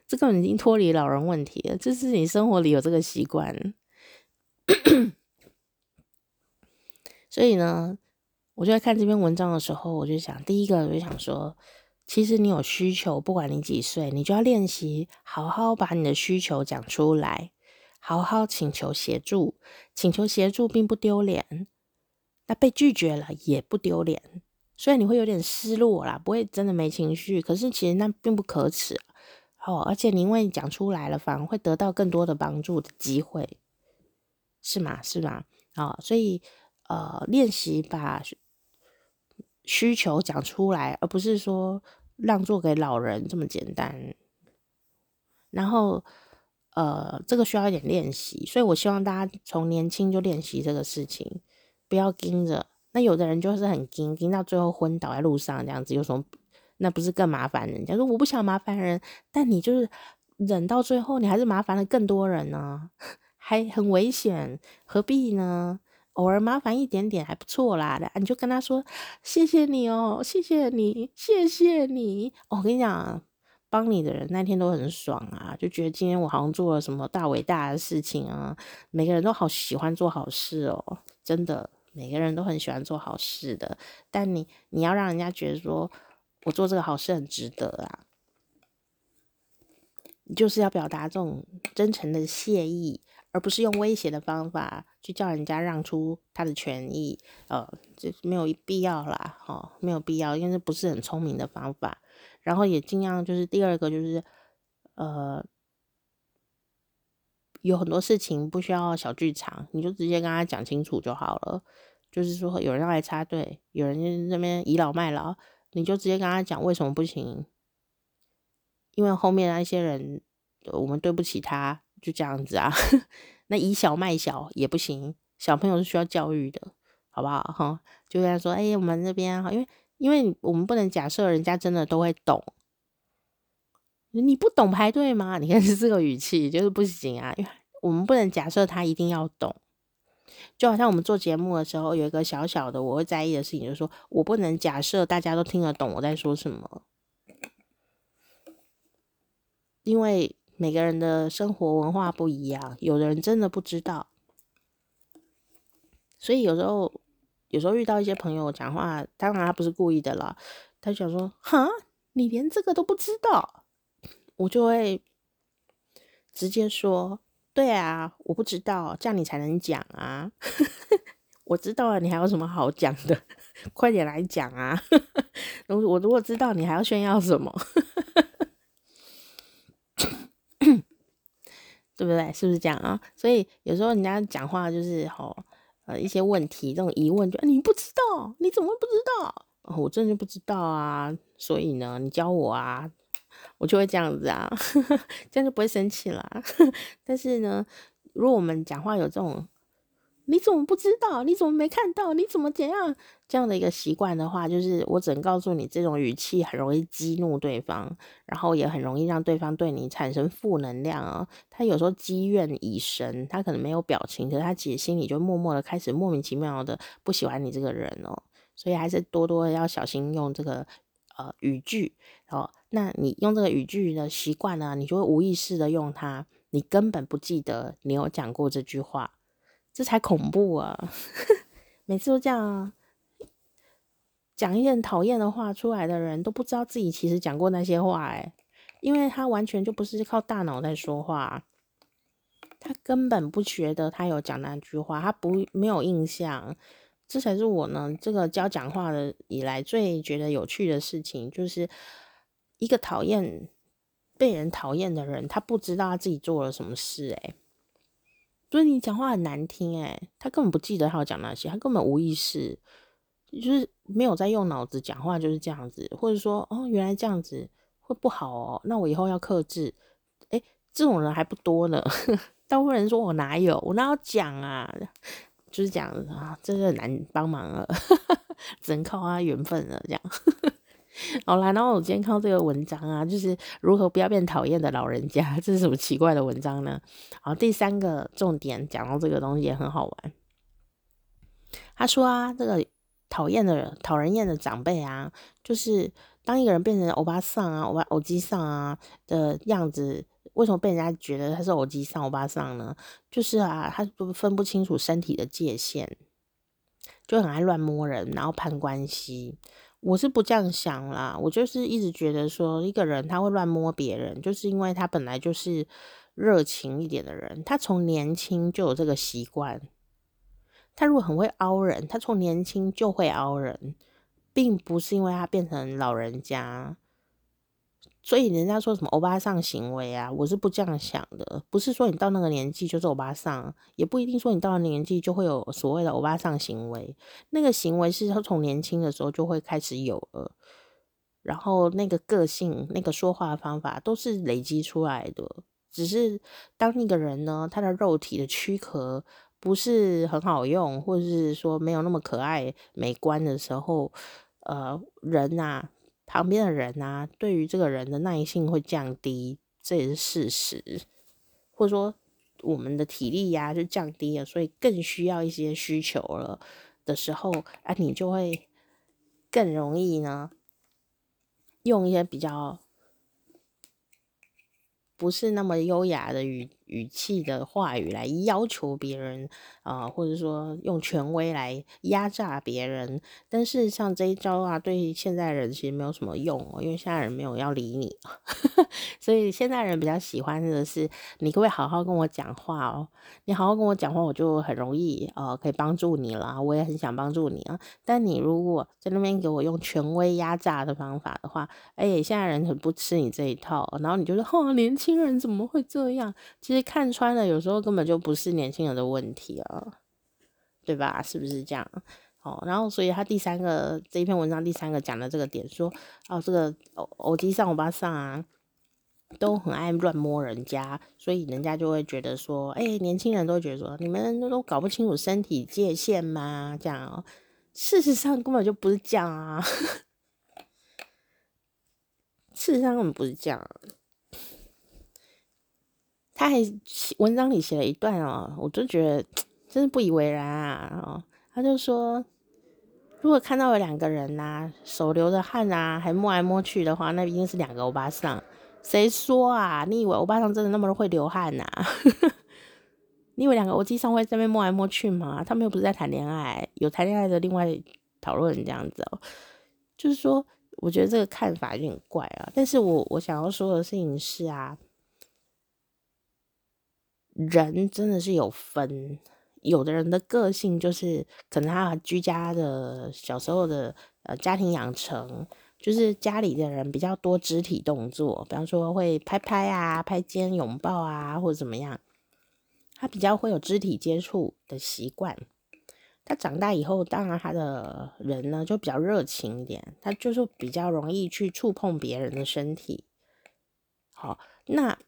这根本已经脱离老人问题了。这是你生活里有这个习惯。所以呢。我就在看这篇文章的时候，我就想，第一个我就想说，其实你有需求，不管你几岁，你就要练习好好把你的需求讲出来，好好请求协助。请求协助并不丢脸，那被拒绝了也不丢脸。虽然你会有点失落啦，不会真的没情绪，可是其实那并不可耻。哦，而且你因为你讲出来了，反而会得到更多的帮助的机会，是吗？是吗？哦，所以呃，练习把。需求讲出来，而不是说让座给老人这么简单。然后，呃，这个需要一点练习，所以我希望大家从年轻就练习这个事情，不要盯着。那有的人就是很惊惊到最后昏倒在路上这样子，有什么？那不是更麻烦人家说我不想麻烦人，但你就是忍到最后，你还是麻烦了更多人呢，还很危险，何必呢？偶尔麻烦一点点还不错啦，你就跟他说谢谢你哦，谢谢你，谢谢你。我跟你讲，帮你的人那天都很爽啊，就觉得今天我好像做了什么大伟大的事情啊。每个人都好喜欢做好事哦，真的，每个人都很喜欢做好事的。但你你要让人家觉得说我做这个好事很值得啊，就是要表达这种真诚的谢意。而不是用威胁的方法去叫人家让出他的权益，呃，这没有必要啦，哦，没有必要，因为这不是很聪明的方法。然后也尽量就是第二个就是，呃，有很多事情不需要小剧场，你就直接跟他讲清楚就好了。就是说有人要来插队，有人那边倚老卖老，你就直接跟他讲为什么不行，因为后面那些人，我们对不起他。就这样子啊，那以小卖小也不行，小朋友是需要教育的，好不好？哈，就跟他说，哎、我们这边哈，因为因为我们不能假设人家真的都会懂，你不懂排队吗？你看是这个语气，就是不行啊，因为我们不能假设他一定要懂，就好像我们做节目的时候有一个小小的我会在意的事情，就是说我不能假设大家都听得懂我在说什么，因为。每个人的生活文化不一样，有的人真的不知道，所以有时候，有时候遇到一些朋友讲话，当然他不是故意的了，他就想说：“哈，你连这个都不知道。”我就会直接说：“对啊，我不知道，这样你才能讲啊。”我知道了，你还有什么好讲的？快点来讲啊！我如果知道，你还要炫耀什么？对不对？是不是这样啊？所以有时候人家讲话就是吼，呃，一些问题，这种疑问就，你不知道，你怎么会不知道？我真的不知道啊。所以呢，你教我啊，我就会这样子啊，这样就不会生气啦。但是呢，如果我们讲话有这种。你怎么不知道？你怎么没看到？你怎么怎样？这样的一个习惯的话，就是我只能告诉你，这种语气很容易激怒对方，然后也很容易让对方对你产生负能量哦。他有时候积怨已深，他可能没有表情，可是他其实心里就默默的开始莫名其妙的不喜欢你这个人哦。所以还是多多要小心用这个呃语句哦。那你用这个语句的习惯呢，你就会无意识的用它，你根本不记得你有讲过这句话。这才恐怖啊！每次都这样啊，讲一些讨厌的话出来的人，都不知道自己其实讲过那些话诶，因为他完全就不是靠大脑在说话，他根本不觉得他有讲那句话，他不没有印象。这才是我呢这个教讲话的以来最觉得有趣的事情，就是一个讨厌被人讨厌的人，他不知道他自己做了什么事诶。所以你讲话很难听诶，他根本不记得他要讲那些，他根本无意识，就是没有在用脑子讲话，就是这样子，或者说哦，原来这样子会不好哦，那我以后要克制。诶，这种人还不多呢，大部分人说我哪有，我哪有讲啊，就是讲啊，真的很难帮忙了，只能靠他缘分了，这样。好啦，然后我今天看到这个文章啊，就是如何不要变讨厌的老人家，这是什么奇怪的文章呢？好，第三个重点讲到这个东西也很好玩。他说啊，这个讨厌的、讨人厌的长辈啊，就是当一个人变成欧巴桑啊、欧巴欧吉桑啊的样子，为什么被人家觉得他是偶吉桑、欧巴上呢？就是啊，他分不清楚身体的界限，就很爱乱摸人，然后攀关系。我是不这样想啦，我就是一直觉得说，一个人他会乱摸别人，就是因为他本来就是热情一点的人，他从年轻就有这个习惯。他如果很会凹人，他从年轻就会凹人，并不是因为他变成老人家。所以人家说什么欧巴桑行为啊，我是不这样想的。不是说你到那个年纪就是欧巴桑，也不一定说你到了年纪就会有所谓的欧巴桑行为。那个行为是他从年轻的时候就会开始有了，然后那个个性、那个说话的方法都是累积出来的。只是当一个人呢，他的肉体的躯壳不是很好用，或者是说没有那么可爱、美观的时候，呃，人呐、啊。旁边的人啊，对于这个人的耐性会降低，这也是事实。或者说，我们的体力呀、就降低了，所以更需要一些需求了的时候，啊，你就会更容易呢，用一些比较不是那么优雅的语语气的话语来要求别人啊、或者说用权威来压榨别人。但是像这一招啊，对于现在人其实没有什么用哦，因为现在人没有要理你，所以现在人比较喜欢的是，你可不可以好好跟我讲话哦？你好好跟我讲话，我就很容易呃可以帮助你了，我也很想帮助你啊。但你如果在那边给我用权威压榨的方法的话，哎，现在人很不吃你这一套，然后你就说，哦，年轻。年轻人怎么会这样？其实看穿了，有时候根本就不是年轻人的问题啊，对吧？是不是这样？哦，然后所以他第三个这一篇文章第三个讲的这个点说，哦，这个欧欧吉桑欧巴桑啊，都很爱乱摸人家，所以人家就会觉得说，哎，年轻人都觉得说，你们都搞不清楚身体界限吗？这样哦，事实上根本就不是这样啊，事实上根本不是这样。他还文章里写了一段哦，我就觉得真是不以为然啊！哦，他就说，如果看到有两个人呐、手流着汗啊，还摸来摸去的话，那一定是两个欧巴桑。谁说啊？你以为欧巴桑真的那么会流汗呐、啊？你以为两个欧吉桑会在那边摸来摸去吗？他们又不是在谈恋爱，有谈恋爱的另外讨论这样子哦。就是说，我觉得这个看法有点怪啊。但是我我想要说的事情是啊。人真的是有分，有的人的个性就是可能他居家的小时候的呃家庭养成，就是家里的人比较多肢体动作，比方说会拍拍啊、拍肩、拥抱啊，或者怎么样，他比较会有肢体接触的习惯。他长大以后，当然他的人呢就比较热情一点，他就是比较容易去触碰别人的身体。好，那。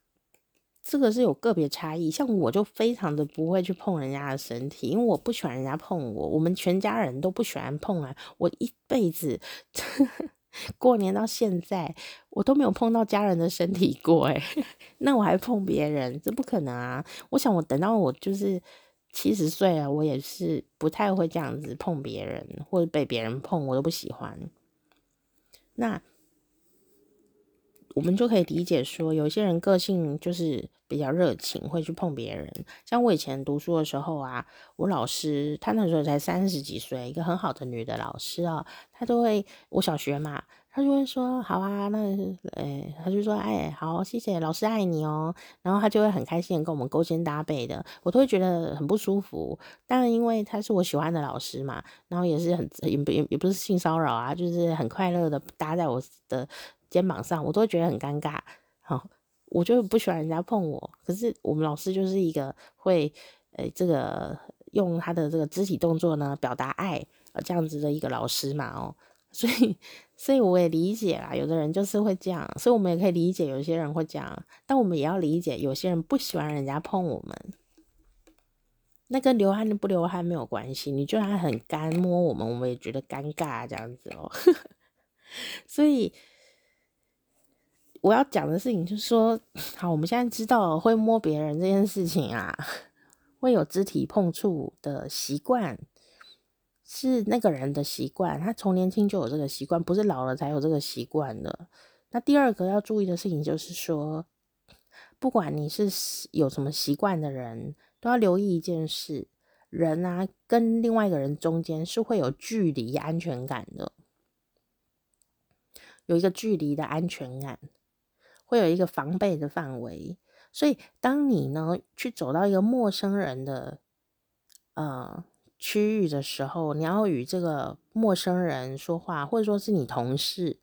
这个是有个别差异，像我就非常的不会去碰人家的身体，因为我不喜欢人家碰我。我们全家人都不喜欢碰啊，我一辈子 过年到现在，我都没有碰到家人的身体过，哎，那我还碰别人，这不可能啊！我想我等到我就是七十岁了，我也是不太会这样子碰别人，或者被别人碰，我都不喜欢。那。我们就可以理解说，有些人个性就是比较热情，会去碰别人。像我以前读书的时候啊，我老师她那时候才三十几岁，一个很好的女的老师啊，她都会我小学嘛，她就会说好啊，那诶，她就说哎，好，谢谢老师爱你哦，然后她就会很开心跟我们勾肩搭背的，我都会觉得很不舒服。当然，因为她是我喜欢的老师嘛，然后也是很也也也不是性骚扰啊，就是很快乐的搭在我的。肩膀上，我都会觉得很尴尬。好，我就不喜欢人家碰我。可是我们老师就是一个会，呃、这个用他的这个肢体动作呢表达爱，呃，这样子的一个老师嘛，哦，所以，所以我也理解啦。有的人就是会这样，所以我们也可以理解有些人会这样，但我们也要理解有些人不喜欢人家碰我们。那跟流汗不流汗没有关系，你就算很干摸我们，我们也觉得尴尬这样子哦。所以。我要讲的事情就是说，好，我们现在知道会摸别人这件事情啊，会有肢体碰触的习惯，是那个人的习惯，他从年轻就有这个习惯，不是老了才有这个习惯的。那第二个要注意的事情就是说，不管你是有什么习惯的人，都要留意一件事：人啊，跟另外一个人中间是会有距离安全感的，有一个距离的安全感。会有一个防备的范围，所以当你呢去走到一个陌生人的呃区域的时候，你要与这个陌生人说话，或者说是你同事，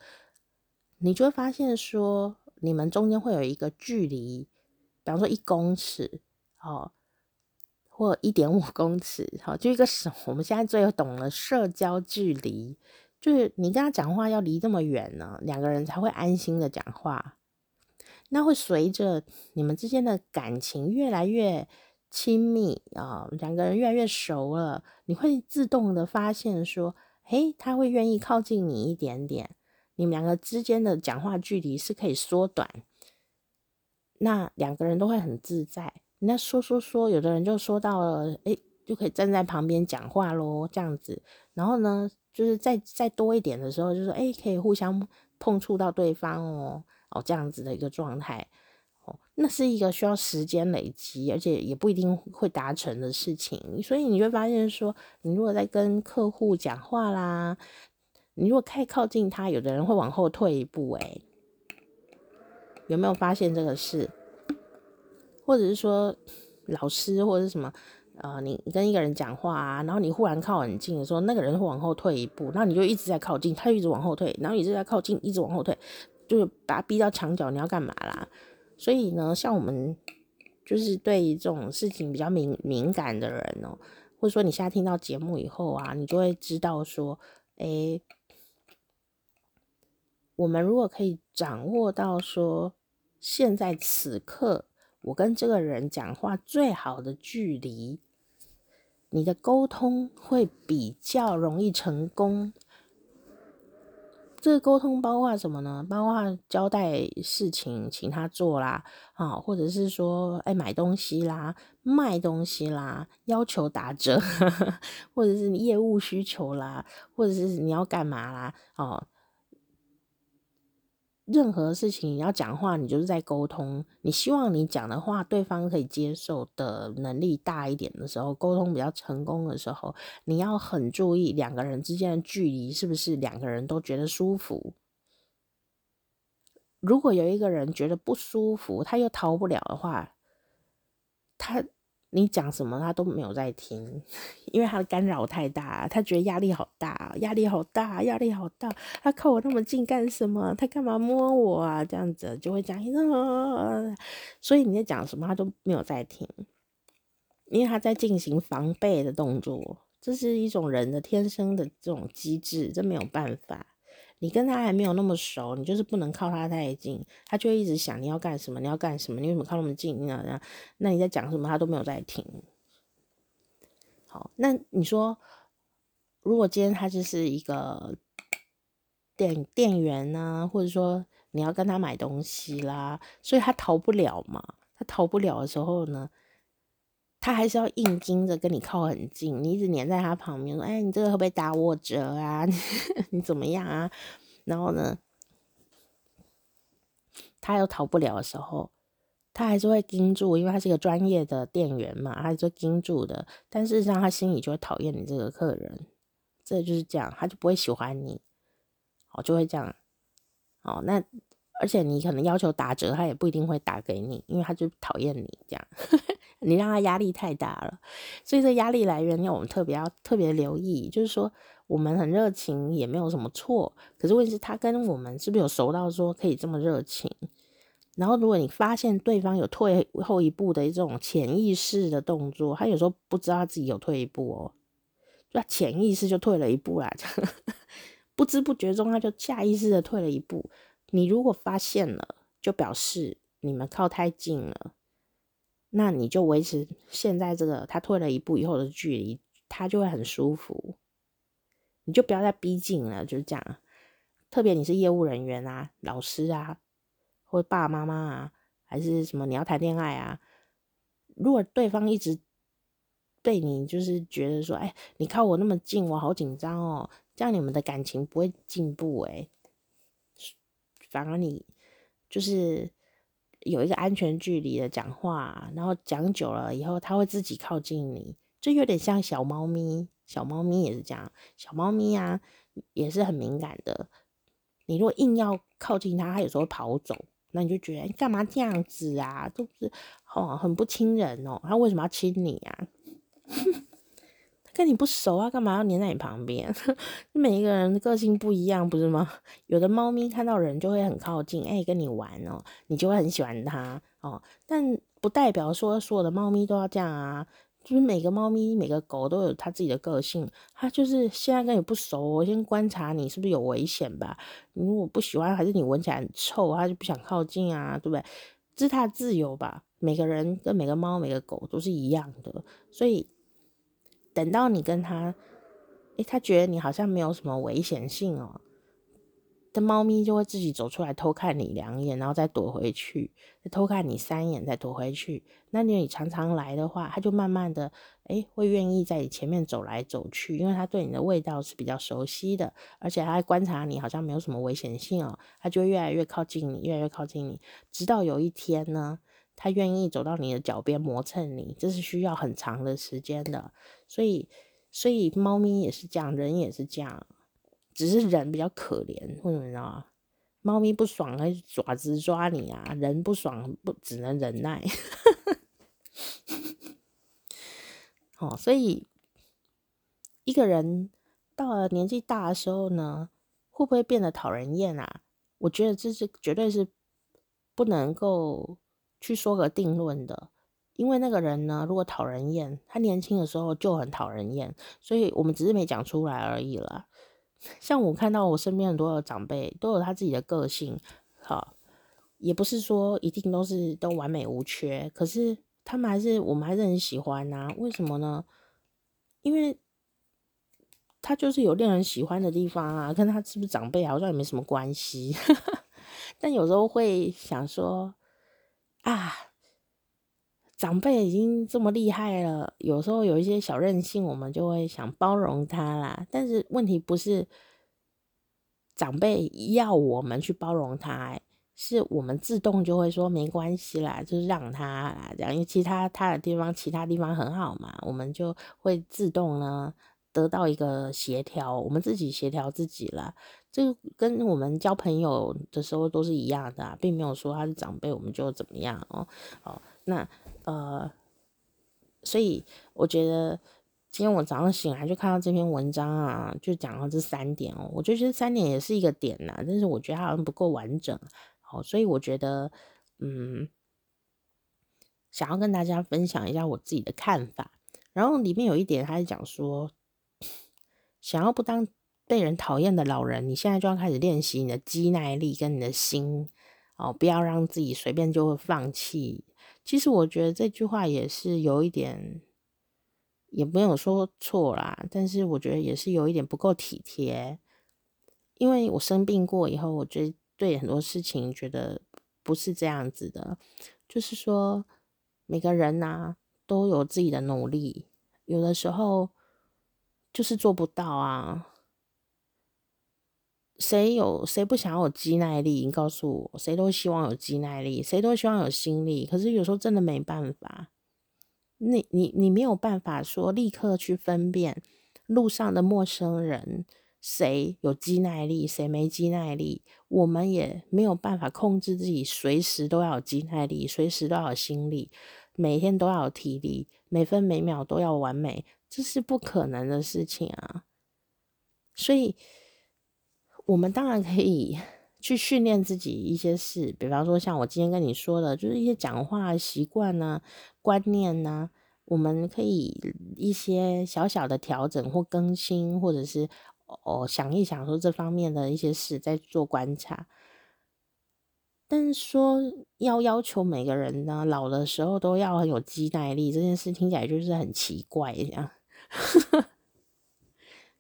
你就会发现说你们中间会有一个距离，比方说一公尺，哦，或一点五 公尺，好，就一个什，我们现在最懂了社交距离，就是你跟他讲话要离这么远呢，两个人才会安心的讲话。那会随着你们之间的感情越来越亲密啊，两个人越来越熟了，你会自动的发现说，嘿，他会愿意靠近你一点点，你们两个之间的讲话距离是可以缩短，那两个人都会很自在。那说说说，有的人就说到了，哎，就可以站在旁边讲话咯，这样子。然后呢，就是再再多一点的时候，就是哎，可以互相碰触到对方哦。哦，这样子的一个状态，哦，那是一个需要时间累积，而且也不一定会达成的事情。所以你会发现说，你如果在跟客户讲话啦，你如果太靠近他，有的人会往后退一步。诶，有没有发现这个事？或者是说，老师或者是什么？呃，你跟一个人讲话啊，然后你忽然靠很近的时候，那个人会往后退一步，然后你就一直在靠近，他就一直往后退，然后你一直在靠近，一直往后退，就是把他逼到墙角，你要干嘛啦？所以呢，像我们就是对这种事情比较敏敏感的人哦、或者说你现在听到节目以后啊，你就会知道说，哎、欸，我们如果可以掌握到说，现在此刻我跟这个人讲话最好的距离。你的沟通会比较容易成功。这个沟通包括什么呢？包括交代事情请他做啦，啊，或者是说，哎，买东西啦，卖东西啦，要求打折，或者是业务需求啦，或者是你要干嘛啦，哦。任何事情你要讲话，你就是在沟通。你希望你讲的话对方可以接受的能力大一点的时候，沟通比较成功的时候，你要很注意两个人之间的距离是不是两个人都觉得舒服。如果有一个人觉得不舒服，他又逃不了的话，他。你讲什么他都没有在听，因为他的干扰太大，他觉得压力好大，压力好大，压力好大。他靠我那么近干什么？他干嘛摸我啊？这样子就会讲，所以你在讲什么他都没有在听，因为他在进行防备的动作，这是一种人的天生的这种机制，这没有办法。你跟他还没有那么熟，你就是不能靠他太近，他就会一直想你要干什么，你要干什么，你为什么靠那么近？那那你在讲什么，他都没有在听。好，那你说，如果今天他就是一个店店员呢，或者说你要跟他买东西啦，所以他逃不了嘛，他逃不了的时候呢？他还是要硬盯着跟你靠很近，你一直黏在他旁边说：“哎，你这个会不会打我折啊？你怎么样啊？”然后呢，他又逃不了的时候，他还是会盯住，因为他是一个专业的店员嘛，他就盯住的。但事实上，他心里就会讨厌你这个客人，这就是这样，他就不会喜欢你，哦，就会这样，哦，那而且你可能要求打折，他也不一定会打给你，因为他就讨厌你这样。你让他压力太大了，所以这压力来源要我们特别要特别留意。就是说，我们很热情也没有什么错，可是问题是，他跟我们是不是有熟到说可以这么热情？然后，如果你发现对方有退后一步的这种潜意识的动作，他有时候不知道他自己有退一步哦，就他潜意识就退了一步啦，不知不觉中他就下意识的退了一步。你如果发现了，就表示你们靠太近了。那你就维持现在这个，他退了一步以后的距离，他就会很舒服。你就不要再逼近了，就是这样。特别你是业务人员啊、老师啊，或爸爸妈妈啊，还是什么你要谈恋爱啊，如果对方一直被你就是觉得说，哎，你靠我那么近，我好紧张哦，这样你们的感情不会进步诶，反而你就是。有一个安全距离的讲话，然后讲久了以后，他会自己靠近你，就有点像小猫咪。小猫咪也是这样，小猫咪啊也是很敏感的。你如果硬要靠近它，它有时候会跑走，那你就觉得干嘛这样子啊？都是哦，很不亲人哦。它为什么要亲你啊？跟你不熟啊，干嘛要黏在你旁边？每一个人的个性不一样，不是吗？有的猫咪看到人就会很靠近，哎、跟你玩哦，你就会很喜欢它哦。但不代表说所有的猫咪都要这样啊，就是每个猫咪、每个狗都有它自己的个性。它就是现在跟你不熟，我先观察你是不是有危险吧。你如果不喜欢，还是你闻起来很臭，它就不想靠近啊，对不对？这是它的自由吧。每个人跟每个猫、每个狗都是一样的，所以。等到你跟他，诶，他觉得你好像没有什么危险性哦，的猫咪就会自己走出来偷看你两眼，然后再躲回去，偷看你三眼，再躲回去。那你常常来的话，它就慢慢的，诶，会愿意在你前面走来走去，因为它对你的味道是比较熟悉的，而且它还观察你好像没有什么危险性哦，它就会越来越靠近你，越来越靠近你，直到有一天呢，它愿意走到你的脚边磨蹭你，这是需要很长的时间的。所以，所以猫咪也是这样，人也是这样。只是人比较可怜，为什么你知道吗？猫咪不爽还爪子抓你啊，人不爽不只能忍耐。哦，所以一个人到了年纪大的时候呢，会不会变得讨人厌啊？我觉得这是绝对是不能够去说个定论的，因为那个人呢，如果讨人厌，他年轻的时候就很讨人厌，所以我们只是没讲出来而已了。像我看到我身边很多的长辈都有他自己的个性，好，也不是说一定都是都完美无缺，可是他们还是我们还是很喜欢呐、为什么呢？因为他就是有令人喜欢的地方啊，跟他是不是长辈好像也没什么关系。但有时候会想说啊。长辈已经这么厉害了，有时候有一些小任性，我们就会想包容他啦。但是问题不是长辈要我们去包容他，是我们自动就会说没关系啦，就是让他啦，这样，因为其他他的地方，其他地方很好嘛，我们就会自动呢得到一个协调，我们自己协调自己啦。这个跟我们交朋友的时候都是一样的啊，并没有说他是长辈我们就怎么样哦。好，那。呃，所以我觉得今天我早上醒来就看到这篇文章啊，就讲到这三点哦。我就觉得三点也是一个点呐，但是我觉得好像不够完整。好，所以我觉得，嗯，想要跟大家分享一下我自己的看法。然后里面有一点，他是讲说，想要不当被人讨厌的老人，你现在就要开始练习你的肌耐力跟你的心哦，不要让自己随便就会放弃。其实我觉得这句话也是有一点，也没有说错啦，但是我觉得也是有一点不够体贴。因为我生病过以后，我觉得对很多事情觉得不是这样子的，就是说每个人呐、都有自己的努力，有的时候就是做不到啊。谁有谁不想要有肌耐力？你告诉我，谁都希望有肌耐力，谁都希望有心力。可是有时候真的没办法，你你你没有办法说立刻去分辨路上的陌生人谁有肌耐力，谁没肌耐力。我们也没有办法控制自己随时都要有肌耐力，随时都要有心力，每天都要有体力，每分每秒都要完美，这是不可能的事情啊。所以。我们当然可以去训练自己一些事，比方说像我今天跟你说的，就是一些讲话习惯呢、观念呢，我们可以一些小小的调整或更新，或者是哦想一想说这方面的一些事，在做观察。但是说要要求每个人呢，老的时候都要很有肌耐力，这件事听起来就是很奇怪这样。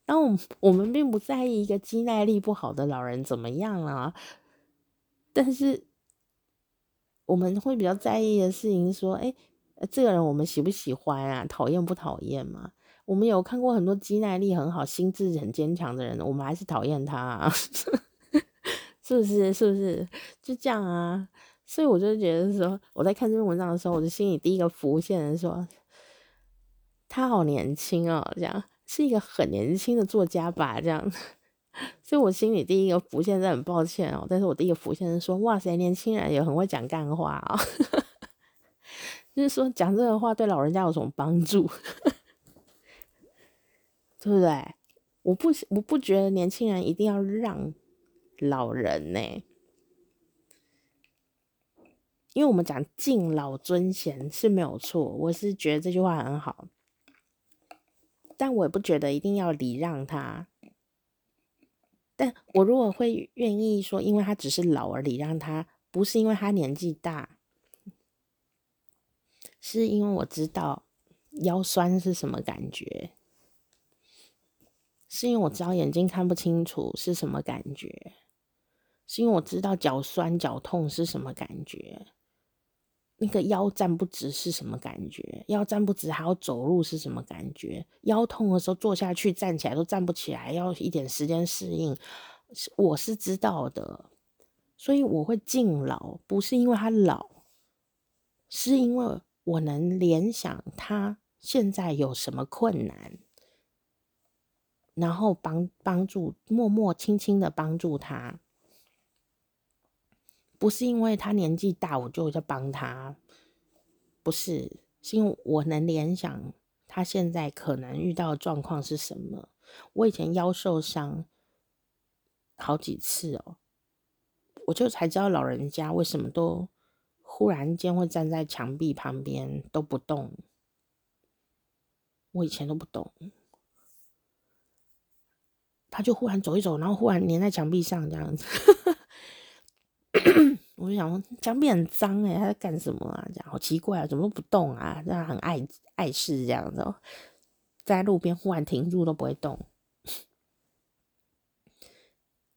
然后我们并不在意一个肌耐力不好的老人怎么样啊，但是我们会比较在意的事情说，哎，这个人我们喜不喜欢啊？讨厌不讨厌嘛？我们有看过很多肌耐力很好、心智很坚强的人，我们还是讨厌他啊，是不是？是不是？就这样啊？所以我就觉得说，我在看这篇文章的时候，我的心里第一个浮现的说，他好年轻哦，这样。是一个很年轻的作家吧，这样，所以我心里第一个浮现是很抱歉哦，但是我第一个浮现是说，哇塞，年轻人也很会讲干话啊，哦，就是说讲这个话对老人家有什么帮助，对不对？我不我不觉得年轻人一定要让老人呢，因为我们讲敬老尊贤是没有错，我是觉得这句话很好。但我也不觉得一定要礼让他，但我如果会愿意说，因为他只是老而礼让他，不是因为他年纪大，是因为我知道腰酸是什么感觉，是因为我知道眼睛看不清楚是什么感觉，是因为我知道脚酸脚痛是什么感觉，那个腰站不直是什么感觉，腰站不直还要走路是什么感觉，腰痛的时候坐下去站起来都站不起来，要一点时间适应，我是知道的，所以我会敬老，不是因为他老，是因为我能联想他现在有什么困难。然后帮帮助，默默轻轻的帮助他，不是因为他年纪大我就在帮他，不是，是因为我能联想他现在可能遇到的状况是什么。我以前腰受伤好几次哦，我就才知道老人家为什么都忽然间会站在墙壁旁边都不动，我以前都不懂。他就忽然走一走，然后忽然粘在墙壁上这样子，我就想说墙壁很脏诶，他在干什么啊？这样好奇怪啊，怎么都不动啊？这样很碍碍事这样子，在路边忽然停住都不会动。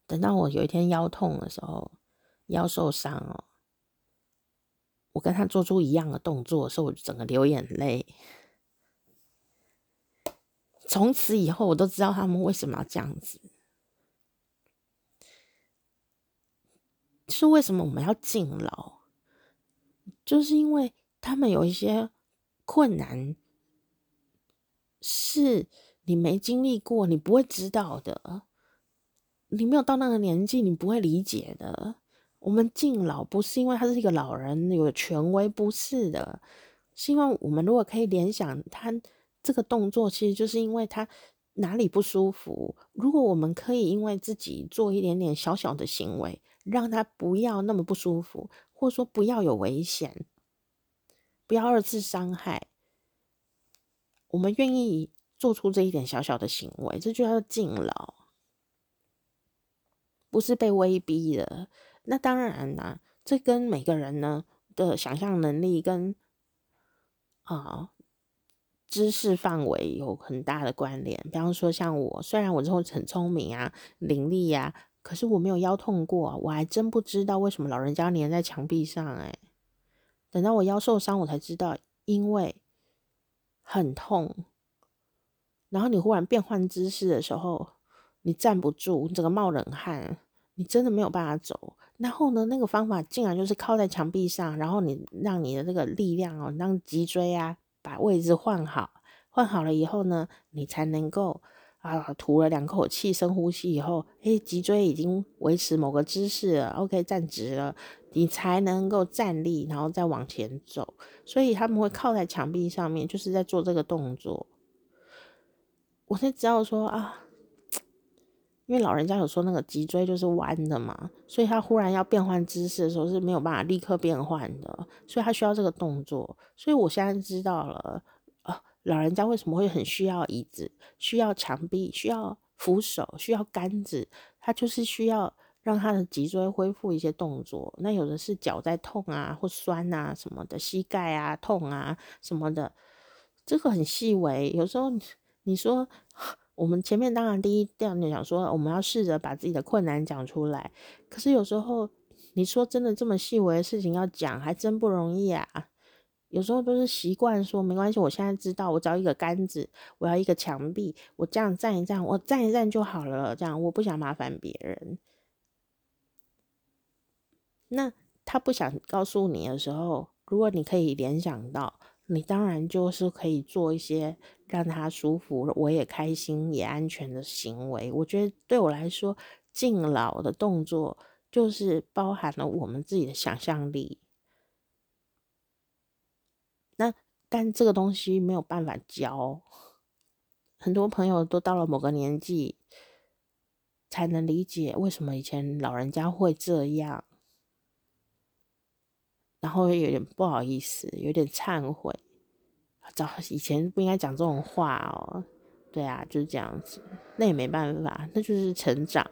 等到我有一天腰痛的时候，腰受伤哦，我跟他做出一样的动作的时候，我就整个流眼泪。从此以后，我都知道他们为什么要这样子。是为什么我们要敬老？就是因为他们有一些困难，是你没经历过，你不会知道的。你没有到那个年纪，你不会理解的。我们敬老不是因为他是一个老人有权威，不是的，是因为我们如果可以联想他。这个动作其实就是因为他哪里不舒服。如果我们可以因为自己做一点点小小的行为，让他不要那么不舒服，或者说不要有危险，不要二次伤害，我们愿意做出这一点小小的行为，这就叫敬老，不是被威逼的。那当然啦、啊，这跟每个人呢的想象能力跟啊。知识范围有很大的关联，比方说像我，虽然我之后很聪明啊、伶俐呀，可是我没有腰痛过，我还真不知道为什么老人家粘在墙壁上。哎，等到我腰受伤，我才知道，因为很痛，然后你忽然变换姿势的时候，你站不住，你整个冒冷汗，你真的没有办法走。然后呢，那个方法竟然就是靠在墙壁上，然后你让你的这个力量哦，让脊椎啊。把位置换好，换好了以后呢，你才能够啊吐了两口气，深呼吸以后，诶，脊椎已经维持某个姿势了，OK，站直了，你才能够站立，然后再往前走。所以他们会靠在墙壁上面，就是在做这个动作。我才知道说啊，因为老人家有说那个脊椎就是弯的嘛，所以他忽然要变换姿势的时候是没有办法立刻变换的，所以他需要这个动作。所以我现在知道了，老人家为什么会很需要椅子，需要墙壁，需要扶手，需要杆子，他就是需要让他的脊椎恢复一些动作。那有的是脚在痛啊，或酸啊什么的，膝盖啊痛啊什么的，这个很细微。有时候你说。我们前面当然第一调你想说，我们要试着把自己的困难讲出来。可是有时候你说真的这么细微的事情要讲，还真不容易啊。有时候都是习惯说没关系，我现在知道，我找一个杆子，我要一个墙壁，我这样站一站，我站一站就好了。这样我不想麻烦别人。那他不想告诉你的时候，如果你可以联想到。你当然就是可以做一些让他舒服、我也开心、也安全的行为。我觉得对我来说，敬老的动作就是包含了我们自己的想象力。那但这个东西没有办法教，很多朋友都到了某个年纪才能理解为什么以前老人家会这样。然后有点不好意思，有点忏悔，早以前不应该讲这种话哦。对啊，就是这样子，那也没办法，那就是成长。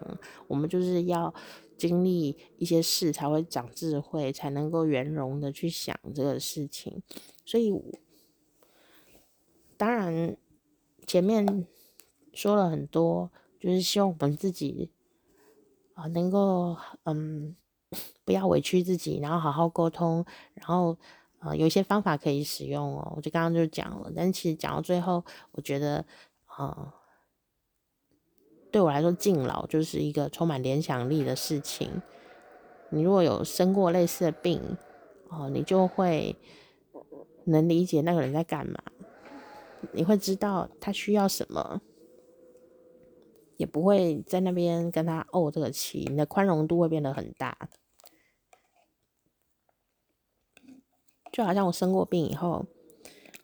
我们就是要经历一些事，才会长智慧，才能够圆融的去想这个事情。所以，当然前面说了很多，就是希望我们自己啊，能够嗯 不要委屈自己，然后好好沟通，然后呃有一些方法可以使用哦。我就刚刚就讲了，但其实讲到最后，我觉得啊、对我来说敬老就是一个充满联想力的事情。你如果有生过类似的病哦、你就会能理解那个人在干嘛，你会知道他需要什么。也不会在那边跟他怄这个气，你的宽容度会变得很大。就好像我生过病以后，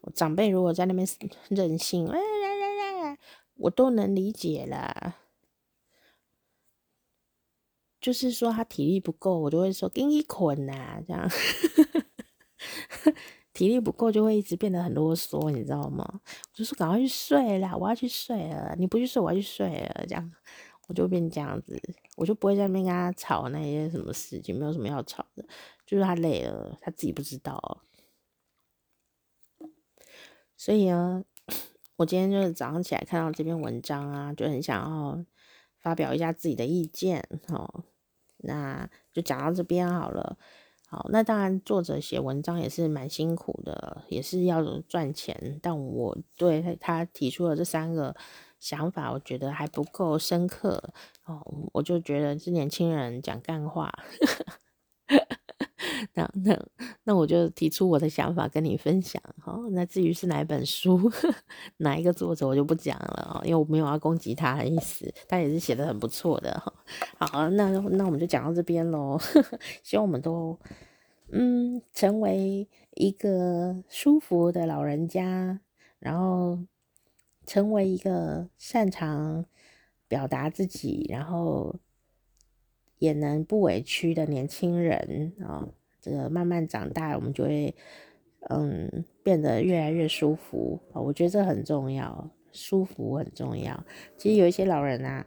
我长辈如果在那边 任性，哎来来来，我都能理解啦。就是说他体力不够，我就会说给你捆呐，这样。体力不够就会一直变得很啰嗦，你知道吗？我就说赶快去睡啦，我要去睡了。你不去睡，我要去睡了。这样我就变这样子，我就不会在那边跟他吵那些什么事情，没有什么要吵的。就是他累了，他自己不知道。所以呢，我今天就是早上起来看到这篇文章啊，就很想要发表一下自己的意见哦。那就讲到这边好了。好，那当然，作者写文章也是蛮辛苦的，也是要赚钱。但我对他提出的这三个想法，我觉得还不够深刻哦。我就觉得这年轻人讲干话。那那那我就提出我的想法跟你分享。好，那至于是哪一本书，哪一个作者，我就不讲了啊，因为我没有要攻击他的意思，他也是写得很不错的哈。好，那那我们就讲到这边喽。希望我们都嗯成为一个舒服的老人家，然后成为一个擅长表达自己，然后也能不委屈的年轻人啊。这个慢慢长大，我们就会嗯变得越来越舒服啊。我觉得这很重要，舒服很重要。其实有一些老人啊，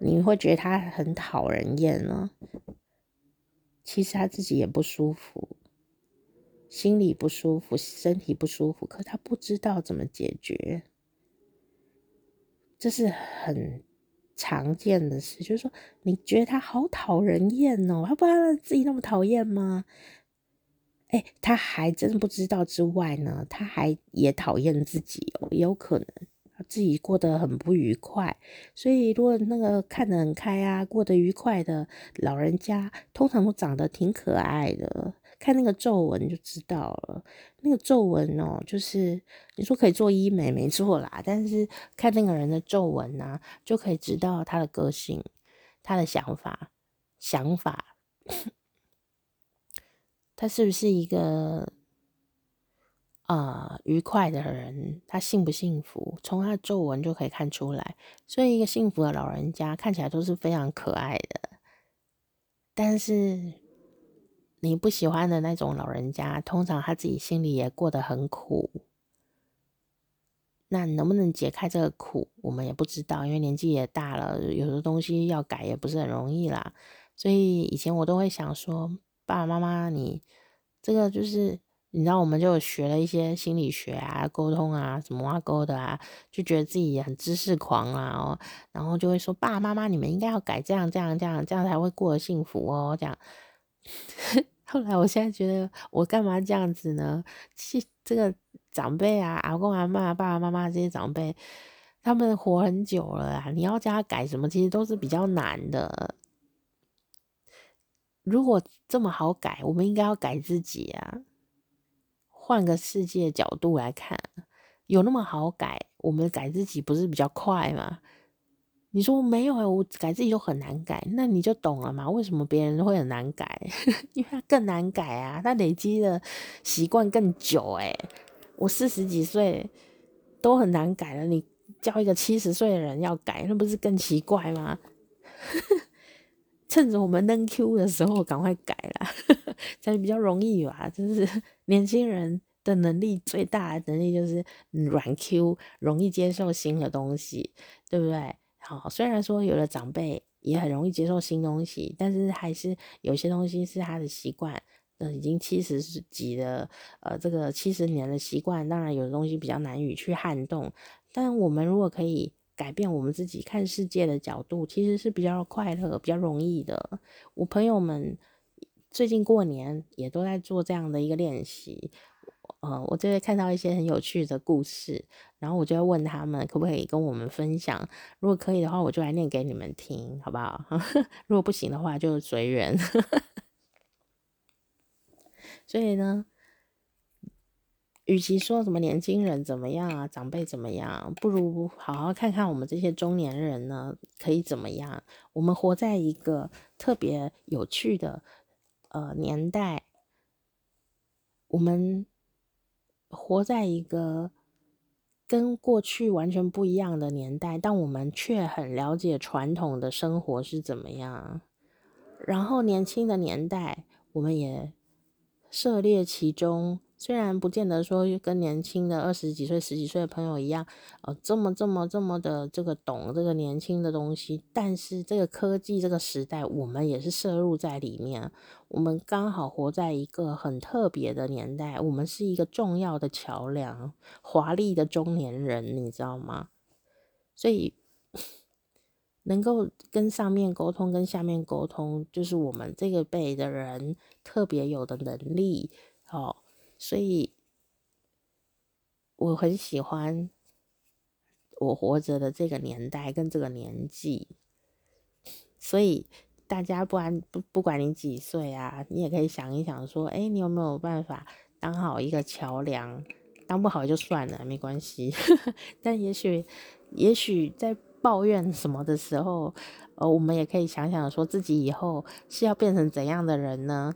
你会觉得他很讨人厌呢，其实他自己也不舒服，心里不舒服，身体不舒服，可他不知道怎么解决，这是很。常见的事就是说，你觉得他好讨人厌哦，他不知道自己那么讨厌吗？哎，他还真不知道之外呢，他还也讨厌自己哦，也有可能自己过得很不愉快。所以，如果那个看得很开啊，过得愉快的老人家，通常都长得挺可爱的。看那个皱纹就知道了，那个皱纹哦，就是你说可以做医美，没错啦。但是看那个人的皱纹啊，就可以知道他的个性、他的想法、想法，他是不是一个啊、愉快的人？他幸不幸福？从他的皱纹就可以看出来。所以，一个幸福的老人家看起来都是非常可爱的，但是。你不喜欢的那种老人家，通常他自己心里也过得很苦。那能不能解开这个苦，我们也不知道，因为年纪也大了，有的东西要改也不是很容易啦。所以以前我都会想说，爸爸妈妈，你这个就是，你知道，我们就学了一些心理学啊、沟通啊、什么挖沟的啊，就觉得自己很知识狂啊，哦，然后就会说，爸爸妈妈，你们应该要改这样、这样、这样，这样才会过得幸福哦，这样。后来，我现在觉得我干嘛这样子呢？其这个长辈啊，阿公阿嬷、爸爸妈妈这些长辈，他们活很久了啊，你要叫他改什么，其实都是比较难的。如果这么好改，我们应该要改自己啊。换个世界角度来看，有那么好改，我们改自己不是比较快吗？你说没有，我改自己就很难改，那你就懂了嘛？为什么别人会很难改？因为他更难改啊，他累积的习惯更久。哎，我四十几岁都很难改了，你叫一个七十岁的人要改，那不是更奇怪吗？趁着我们扔 Q 的时候赶快改啦，才比较容易吧？就是年轻人的能力最大的能力就是软 Q，容易接受新的东西，对不对？好，虽然说有的长辈也很容易接受新东西，但是还是有些东西是他的习惯，呃，已经七十几的，呃，这个七十年的习惯，当然有的东西比较难以去撼动。但我们如果可以改变我们自己看世界的角度，其实是比较快乐、比较容易的。我朋友们最近过年也都在做这样的一个练习。呃，我就会看到一些很有趣的故事，然后我就会问他们可不可以跟我们分享。如果可以的话，我就来念给你们听，好不好？如果不行的话，就随缘。所以呢，与其说什么年轻人怎么样啊，长辈怎么样，不如好好看看我们这些中年人呢，可以怎么样？我们活在一个特别有趣的呃年代，我们。活在一个跟过去完全不一样的年代，但我们却很了解传统的生活是怎么样。然后年轻的年代，我们也涉猎其中。虽然不见得说跟年轻的二十几岁、十几岁的朋友一样，呃，这么这么这么的这个懂这个年轻的东西，但是这个科技这个时代，我们也是摄入在里面。我们刚好活在一个很特别的年代，我们是一个重要的桥梁，华丽的中年人，你知道吗？所以 能够跟上面沟通，跟下面沟通，就是我们这个辈的人特别有的能力，哦。所以，我很喜欢我活着的这个年代跟这个年纪。所以，大家不然不不管你几岁啊，你也可以想一想，说，哎，你有没有办法当好一个桥梁？当不好就算了，没关系。但也许，也许在抱怨什么的时候，呃，我们也可以想想，说自己以后是要变成怎样的人呢？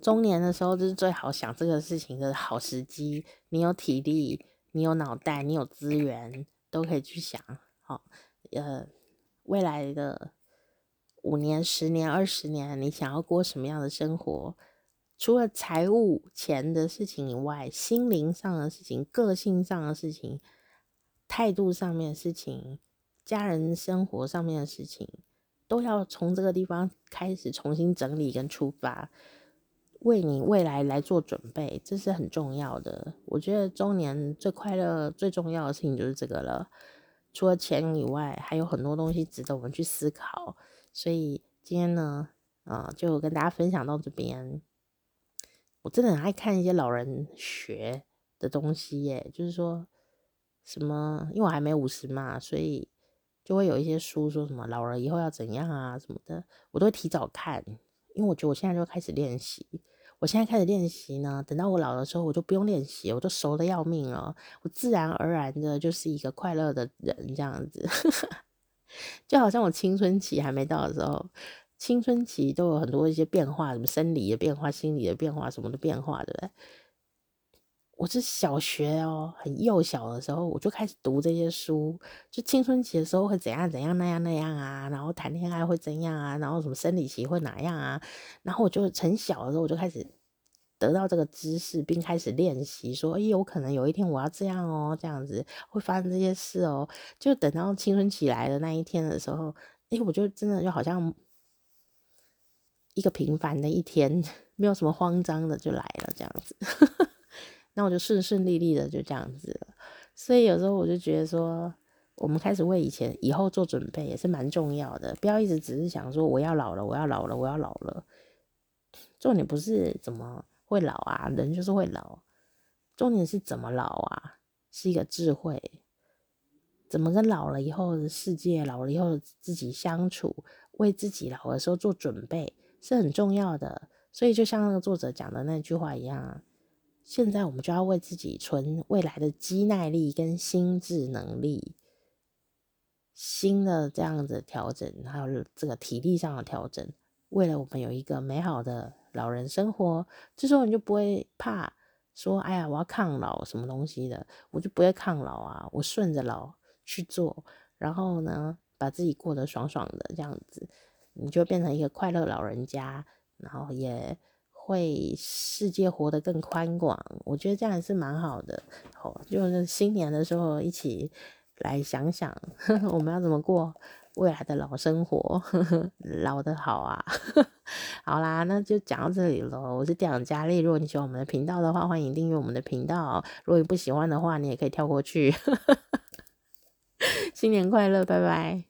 中年的时候就是最好想这个事情的好时机。你有体力，你有脑袋，你有资源，都可以去想。好，呃，未来的五年、十年、二十年，你想要过什么样的生活？除了财务、钱的事情以外，心灵上的事情、个性上的事情、态度上面的事情、家人生活上面的事情，都要从这个地方开始重新整理跟出发。为你未来来做准备，这是很重要的。我觉得中年最快乐、最重要的事情就是这个了。除了钱以外，还有很多东西值得我们去思考。所以今天呢，啊、呃，就跟大家分享到这边。我真的很爱看一些老人学的东西耶，就是说什么，因为我还没五十嘛，所以就会有一些书说什么老人以后要怎样啊什么的，我都会提早看，因为我觉得我现在就开始练习。我现在开始练习呢，等到我老的时候，我就不用练习，我都熟的要命了，我自然而然的就是一个快乐的人，这样子，就好像我青春期还没到的时候，青春期都有很多一些变化，什么生理的变化、心理的变化，什么的变化，对不对？我是小学哦，很幼小的时候，我就开始读这些书。就青春期的时候会怎样怎样那样那样啊，然后谈恋爱会怎样啊，然后什么生理期会哪样啊，然后我就很小的时候我就开始得到这个知识，并开始练习，说，哎，有可能有一天我要这样哦，这样子会发生这些事哦。就等到青春期来的那一天的时候，哎，我就真的就好像一个平凡的一天，没有什么慌张的就来了，这样子。那我就顺顺利利的就这样子了，所以有时候我就觉得说，我们开始为以前以后做准备也是蛮重要的，不要一直只是想说我要老了，我要老了，我要老了。重点不是怎么会老啊，人就是会老，重点是怎么老啊，是一个智慧，怎么跟老了以后的世界，老了以后自己相处，为自己老的时候做准备是很重要的。所以就像那个作者讲的那句话一样。现在我们就要为自己存未来的肌耐力跟心智能力，新的这样子调整，还有这个体力上的调整，为了我们有一个美好的老人生活，这时候你就不会怕说，哎呀，我要抗老什么东西的，我就不会抗老啊，我顺着老去做，然后呢，把自己过得爽爽的这样子，你就变成一个快乐老人家，然后也。会世界活得更宽广，我觉得这样也是蛮好的。好，就是新年的时候一起来想想，我们要怎么过未来的老生活，呵呵，老得好啊。好啦，那就讲到这里喽。我是店长佳丽，如果你喜欢我们的频道的话，欢迎订阅我们的频道。如果你不喜欢的话，你也可以跳过去。新年快乐，拜拜。